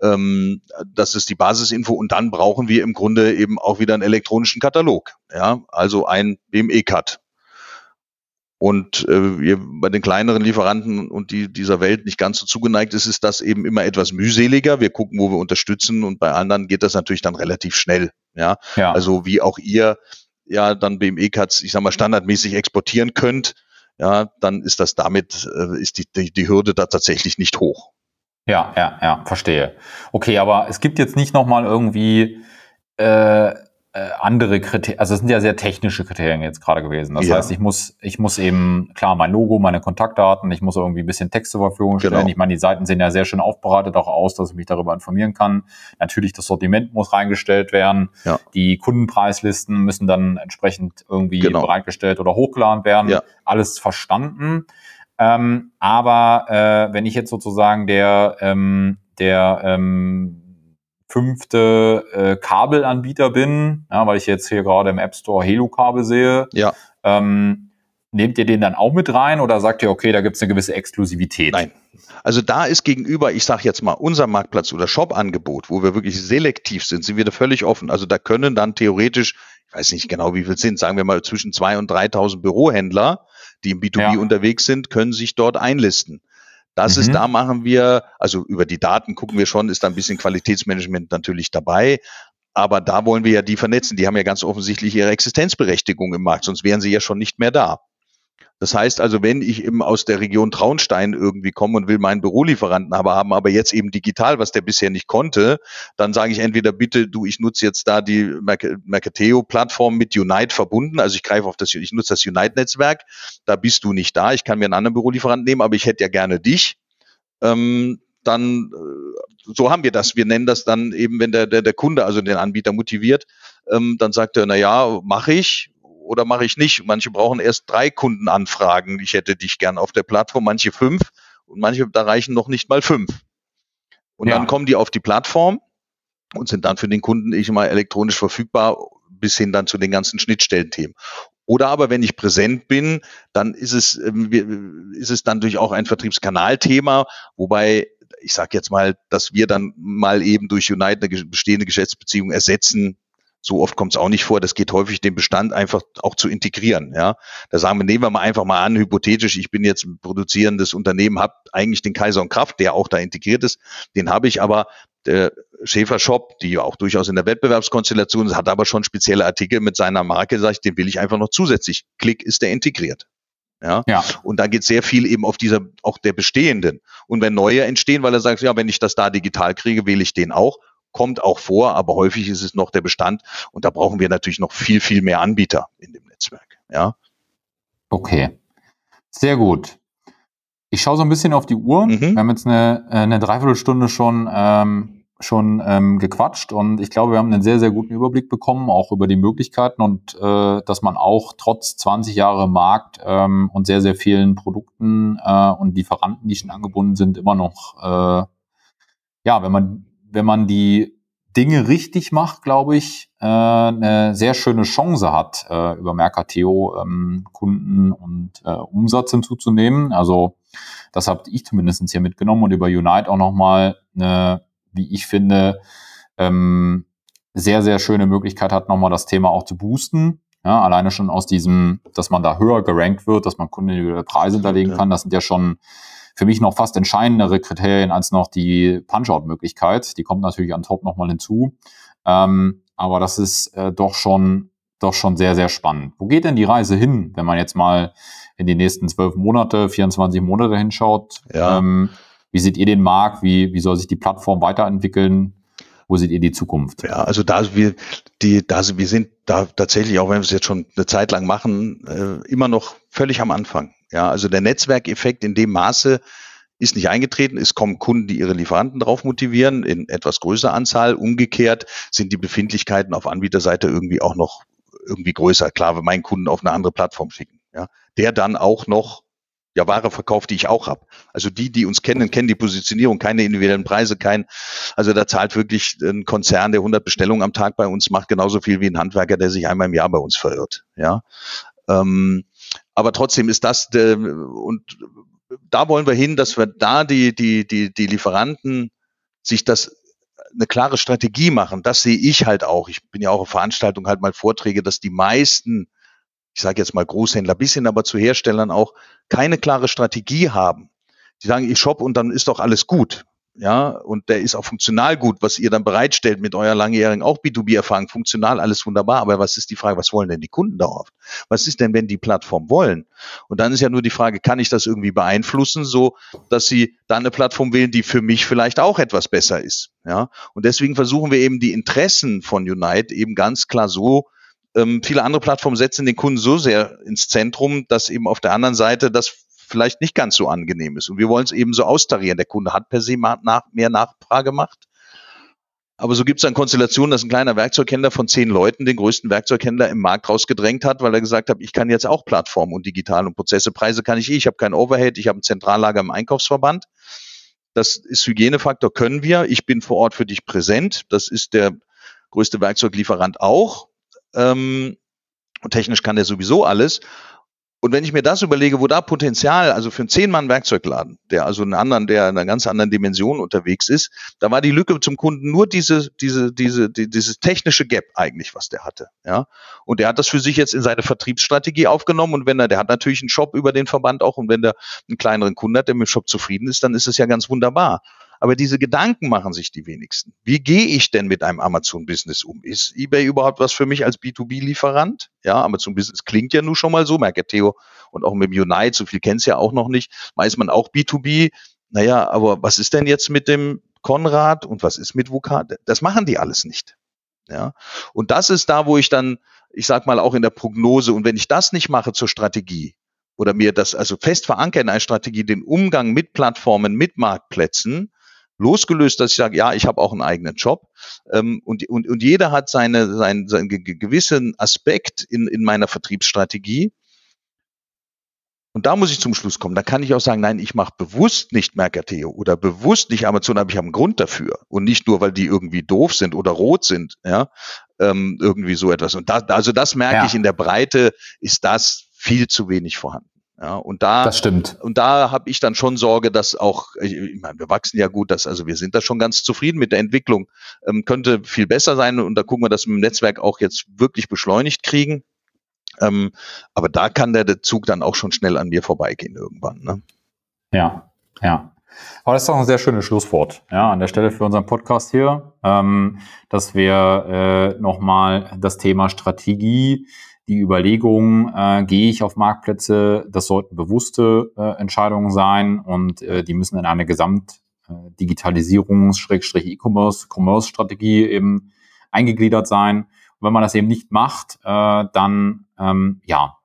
Ähm, das ist die Basisinfo und dann brauchen wir im Grunde eben auch wieder einen elektronischen Katalog, ja, also ein BME-Cut. Und äh, bei den kleineren Lieferanten und die dieser Welt nicht ganz so zugeneigt ist, ist das eben immer etwas mühseliger. Wir gucken, wo wir unterstützen und bei anderen geht das natürlich dann relativ schnell. Ja, ja. also wie auch ihr ja dann BME-Cuts, ich sag mal, standardmäßig exportieren könnt, ja, dann ist das damit, äh, ist die, die, die Hürde da tatsächlich nicht hoch. Ja, ja, ja, verstehe. Okay, aber es gibt jetzt nicht nochmal irgendwie äh, äh, andere Kriterien, also es sind ja sehr technische Kriterien jetzt gerade gewesen. Das ja. heißt, ich muss, ich muss eben, klar, mein Logo, meine Kontaktdaten, ich muss irgendwie ein bisschen Text zur Verfügung stellen. Genau. Ich meine, die Seiten sehen ja sehr schön aufbereitet auch aus, dass ich mich darüber informieren kann. Natürlich, das Sortiment muss reingestellt werden. Ja. Die Kundenpreislisten müssen dann entsprechend irgendwie genau. bereitgestellt oder hochgeladen werden. Ja. Alles verstanden. Ähm, aber äh, wenn ich jetzt sozusagen der, ähm, der ähm, fünfte äh, Kabelanbieter bin, ja, weil ich jetzt hier gerade im App Store Helo-Kabel sehe. Ja. Ähm, nehmt ihr den dann auch mit rein oder sagt ihr, okay, da gibt es eine gewisse Exklusivität? Nein. Also da ist gegenüber, ich sage jetzt mal, unser Marktplatz oder Shop-Angebot, wo wir wirklich selektiv sind, sind wir da völlig offen. Also da können dann theoretisch, ich weiß nicht genau, wie viel sind, sagen wir mal zwischen 2.000 und 3.000 Bürohändler, die im B2B ja. unterwegs sind, können sich dort einlisten. Das mhm. ist, da machen wir, also über die Daten gucken wir schon, ist da ein bisschen Qualitätsmanagement natürlich dabei. Aber da wollen wir ja die vernetzen. Die haben ja ganz offensichtlich ihre Existenzberechtigung im Markt, sonst wären sie ja schon nicht mehr da. Das heißt also, wenn ich eben aus der Region Traunstein irgendwie komme und will meinen Bürolieferanten aber haben, aber jetzt eben digital, was der bisher nicht konnte, dann sage ich entweder bitte, du, ich nutze jetzt da die Mercateo-Plattform mit Unite verbunden, also ich greife auf das, ich nutze das Unite-Netzwerk, da bist du nicht da, ich kann mir einen anderen Bürolieferanten nehmen, aber ich hätte ja gerne dich. Ähm, dann äh, so haben wir das. Wir nennen das dann eben, wenn der, der, der Kunde, also den Anbieter motiviert, ähm, dann sagt er, na ja, mache ich oder mache ich nicht. Manche brauchen erst drei Kundenanfragen. Ich hätte dich gern auf der Plattform, manche fünf und manche, da reichen noch nicht mal fünf. Und ja. dann kommen die auf die Plattform und sind dann für den Kunden ich mal elektronisch verfügbar bis hin dann zu den ganzen Schnittstellenthemen. Oder aber wenn ich präsent bin, dann ist es, ähm, ist es dann natürlich auch ein Vertriebskanalthema, wobei ich sage jetzt mal, dass wir dann mal eben durch Unite eine bestehende Geschäftsbeziehung ersetzen, so oft kommt es auch nicht vor. Das geht häufig, den Bestand einfach auch zu integrieren. Ja, da sagen wir, nehmen wir mal einfach mal an, hypothetisch, ich bin jetzt ein produzierendes Unternehmen, habe eigentlich den Kaiser und Kraft, der auch da integriert ist. Den habe ich aber der Schäfer Shop, die auch durchaus in der Wettbewerbskonstellation ist, hat aber schon spezielle Artikel mit seiner Marke, sage ich, den will ich einfach noch zusätzlich. Klick ist der integriert. Ja? ja. Und da geht sehr viel eben auf dieser, auch der bestehenden. Und wenn neue entstehen, weil er sagt, ja, wenn ich das da digital kriege, wähle ich den auch kommt auch vor, aber häufig ist es noch der Bestand und da brauchen wir natürlich noch viel, viel mehr Anbieter in dem Netzwerk. Ja. Okay. Sehr gut. Ich schaue so ein bisschen auf die Uhr. Mhm. Wir haben jetzt eine, eine Dreiviertelstunde schon, ähm, schon ähm, gequatscht und ich glaube, wir haben einen sehr, sehr guten Überblick bekommen, auch über die Möglichkeiten und äh, dass man auch trotz 20 Jahre Markt ähm, und sehr, sehr vielen Produkten äh, und Lieferanten, die schon angebunden sind, immer noch, äh, ja, wenn man wenn man die Dinge richtig macht, glaube ich, äh, eine sehr schöne Chance hat, äh, über Mercateo ähm, Kunden und äh, Umsatz hinzuzunehmen. Also das habe ich zumindest hier mitgenommen und über Unite auch nochmal eine, wie ich finde, ähm, sehr, sehr schöne Möglichkeit hat, nochmal das Thema auch zu boosten. Ja, alleine schon aus diesem, dass man da höher gerankt wird, dass man Kunden Preise hinterlegen kann. Das sind ja schon für mich noch fast entscheidendere Kriterien als noch die Punch-Out-Möglichkeit. Die kommt natürlich an top nochmal hinzu. Ähm, aber das ist äh, doch schon doch schon sehr, sehr spannend. Wo geht denn die Reise hin, wenn man jetzt mal in die nächsten zwölf Monate, 24 Monate hinschaut? Ja. Ähm, wie seht ihr den Markt? Wie, wie soll sich die Plattform weiterentwickeln? Wo seht ihr die Zukunft? Ja, also da wir die, da wir sind da tatsächlich, auch wenn wir es jetzt schon eine Zeit lang machen, äh, immer noch völlig am Anfang. Ja, also der Netzwerkeffekt in dem Maße ist nicht eingetreten. Es kommen Kunden, die ihre Lieferanten drauf motivieren, in etwas größerer Anzahl. Umgekehrt sind die Befindlichkeiten auf Anbieterseite irgendwie auch noch irgendwie größer. Klar, wenn meinen Kunden auf eine andere Plattform schicken, ja, der dann auch noch ja Ware verkauft, die ich auch habe. Also die, die uns kennen, kennen die Positionierung, keine individuellen Preise, kein, also da zahlt wirklich ein Konzern, der 100 Bestellungen am Tag bei uns macht, genauso viel wie ein Handwerker, der sich einmal im Jahr bei uns verirrt. Ja, ähm, aber trotzdem ist das der, und da wollen wir hin, dass wir da die, die, die, die Lieferanten sich das eine klare Strategie machen. Das sehe ich halt auch. Ich bin ja auch auf Veranstaltungen halt mal Vorträge, dass die meisten, ich sage jetzt mal Großhändler, bisschen aber zu Herstellern auch keine klare Strategie haben. Die sagen, ich shop und dann ist doch alles gut ja, und der ist auch funktional gut, was ihr dann bereitstellt mit eurer langjährigen auch B2B-Erfahrung, funktional alles wunderbar, aber was ist die Frage, was wollen denn die Kunden darauf? Was ist denn, wenn die Plattform wollen? Und dann ist ja nur die Frage, kann ich das irgendwie beeinflussen, so dass sie dann eine Plattform wählen, die für mich vielleicht auch etwas besser ist, ja? Und deswegen versuchen wir eben die Interessen von Unite eben ganz klar so ähm, viele andere Plattformen setzen den Kunden so sehr ins Zentrum, dass eben auf der anderen Seite das vielleicht nicht ganz so angenehm ist. Und wir wollen es eben so austarieren. Der Kunde hat per se nach, mehr Nachfrage gemacht. Aber so gibt es dann Konstellationen, dass ein kleiner Werkzeughändler von zehn Leuten den größten Werkzeughändler im Markt rausgedrängt hat, weil er gesagt hat, ich kann jetzt auch Plattformen und digital und Prozesse, Preise kann ich eh. Ich habe kein Overhead, ich habe ein Zentrallager im Einkaufsverband. Das ist Hygienefaktor, können wir. Ich bin vor Ort für dich präsent. Das ist der größte Werkzeuglieferant auch. Ähm, und technisch kann der sowieso alles. Und wenn ich mir das überlege, wo da Potenzial, also für einen Zehn-Mann-Werkzeugladen, der also einen anderen, der in einer ganz anderen Dimension unterwegs ist, da war die Lücke zum Kunden nur diese, diese, diese, die, dieses technische Gap eigentlich, was der hatte. Ja. Und der hat das für sich jetzt in seine Vertriebsstrategie aufgenommen. Und wenn er, der hat natürlich einen Shop über den Verband auch, und wenn der einen kleineren Kunden hat, der mit dem Shop zufrieden ist, dann ist es ja ganz wunderbar. Aber diese Gedanken machen sich die wenigsten. Wie gehe ich denn mit einem Amazon-Business um? Ist eBay überhaupt was für mich als B2B-Lieferant? Ja, Amazon-Business klingt ja nun schon mal so, Theo und auch mit dem Unite, so viel kennt es ja auch noch nicht. Weiß man auch B2B. Naja, aber was ist denn jetzt mit dem Konrad und was ist mit VUCA? Das machen die alles nicht. Ja, und das ist da, wo ich dann, ich sag mal, auch in der Prognose, und wenn ich das nicht mache zur Strategie, oder mir das also fest verankern in einer Strategie, den Umgang mit Plattformen, mit Marktplätzen, losgelöst, dass ich sage, ja, ich habe auch einen eigenen Job ähm, und, und, und jeder hat seine, seinen, seinen gewissen Aspekt in, in meiner Vertriebsstrategie. Und da muss ich zum Schluss kommen. Da kann ich auch sagen, nein, ich mache bewusst nicht Mercateo oder bewusst nicht Amazon, aber ich habe einen Grund dafür. Und nicht nur, weil die irgendwie doof sind oder rot sind, ja, ähm, irgendwie so etwas. Und da, also das merke ja. ich in der Breite, ist das viel zu wenig vorhanden. Ja, und da, das stimmt. Und da habe ich dann schon Sorge, dass auch, ich, meine, wir wachsen ja gut, dass, also wir sind da schon ganz zufrieden mit der Entwicklung. Ähm, könnte viel besser sein und da gucken wir, dass wir im Netzwerk auch jetzt wirklich beschleunigt kriegen. Ähm, aber da kann der, der Zug dann auch schon schnell an mir vorbeigehen irgendwann. Ne? Ja, ja. Aber das ist doch ein sehr schönes Schlusswort, ja, an der Stelle für unseren Podcast hier, ähm, dass wir äh, nochmal das Thema Strategie die Überlegung, äh, gehe ich auf Marktplätze, das sollten bewusste äh, Entscheidungen sein und äh, die müssen in eine Gesamt äh, eben eingegliedert sein. Und wenn man das eben nicht macht, äh, dann ähm, ja,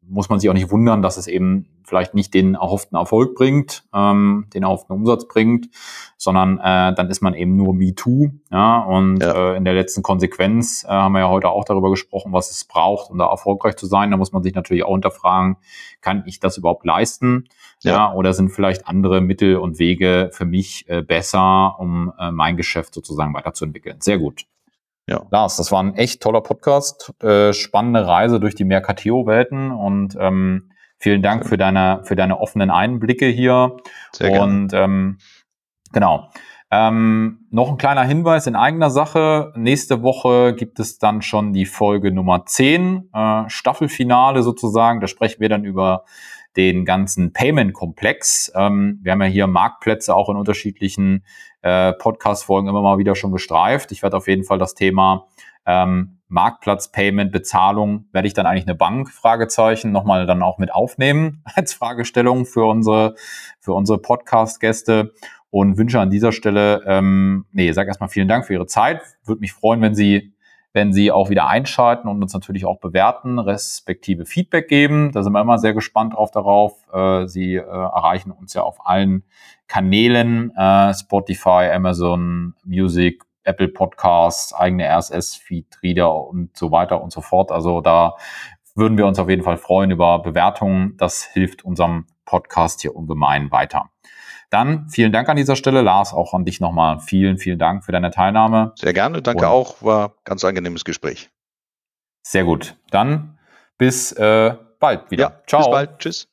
muss man sich auch nicht wundern, dass es eben vielleicht nicht den erhofften Erfolg bringt, ähm, den erhofften Umsatz bringt, sondern äh, dann ist man eben nur MeToo. Ja, und ja. Äh, in der letzten Konsequenz äh, haben wir ja heute auch darüber gesprochen, was es braucht, um da erfolgreich zu sein. Da muss man sich natürlich auch hinterfragen, kann ich das überhaupt leisten? Ja, ja oder sind vielleicht andere Mittel und Wege für mich äh, besser, um äh, mein Geschäft sozusagen weiterzuentwickeln? Sehr gut. Ja. Lars, das war ein echt toller Podcast, äh, spannende Reise durch die Mercateo-Welten und ähm, vielen Dank für deine, für deine offenen Einblicke hier. Sehr gerne. Und ähm, genau. Ähm, noch ein kleiner Hinweis in eigener Sache. Nächste Woche gibt es dann schon die Folge Nummer 10, äh, Staffelfinale sozusagen. Da sprechen wir dann über den ganzen Payment-Komplex. Ähm, wir haben ja hier Marktplätze auch in unterschiedlichen äh, Podcast-Folgen immer mal wieder schon gestreift. Ich werde auf jeden Fall das Thema ähm, Marktplatz, Payment, Bezahlung, werde ich dann eigentlich eine Bank, Fragezeichen, nochmal dann auch mit aufnehmen als Fragestellung für unsere, für unsere Podcast-Gäste und wünsche an dieser Stelle, ähm, nee, sag erstmal vielen Dank für Ihre Zeit. Würde mich freuen, wenn Sie wenn Sie auch wieder einschalten und uns natürlich auch bewerten, respektive Feedback geben. Da sind wir immer sehr gespannt drauf darauf. Äh, Sie äh, erreichen uns ja auf allen Kanälen, äh, Spotify, Amazon Music, Apple Podcasts, eigene RSS-Feed, Reader und so weiter und so fort. Also da würden wir uns auf jeden Fall freuen über Bewertungen. Das hilft unserem Podcast hier ungemein weiter. Dann vielen Dank an dieser Stelle, Lars, auch an dich nochmal. Vielen, vielen Dank für deine Teilnahme. Sehr gerne, danke Und auch. War ganz angenehmes Gespräch. Sehr gut. Dann bis äh, bald wieder. Ja, Ciao. Bis bald. Tschüss.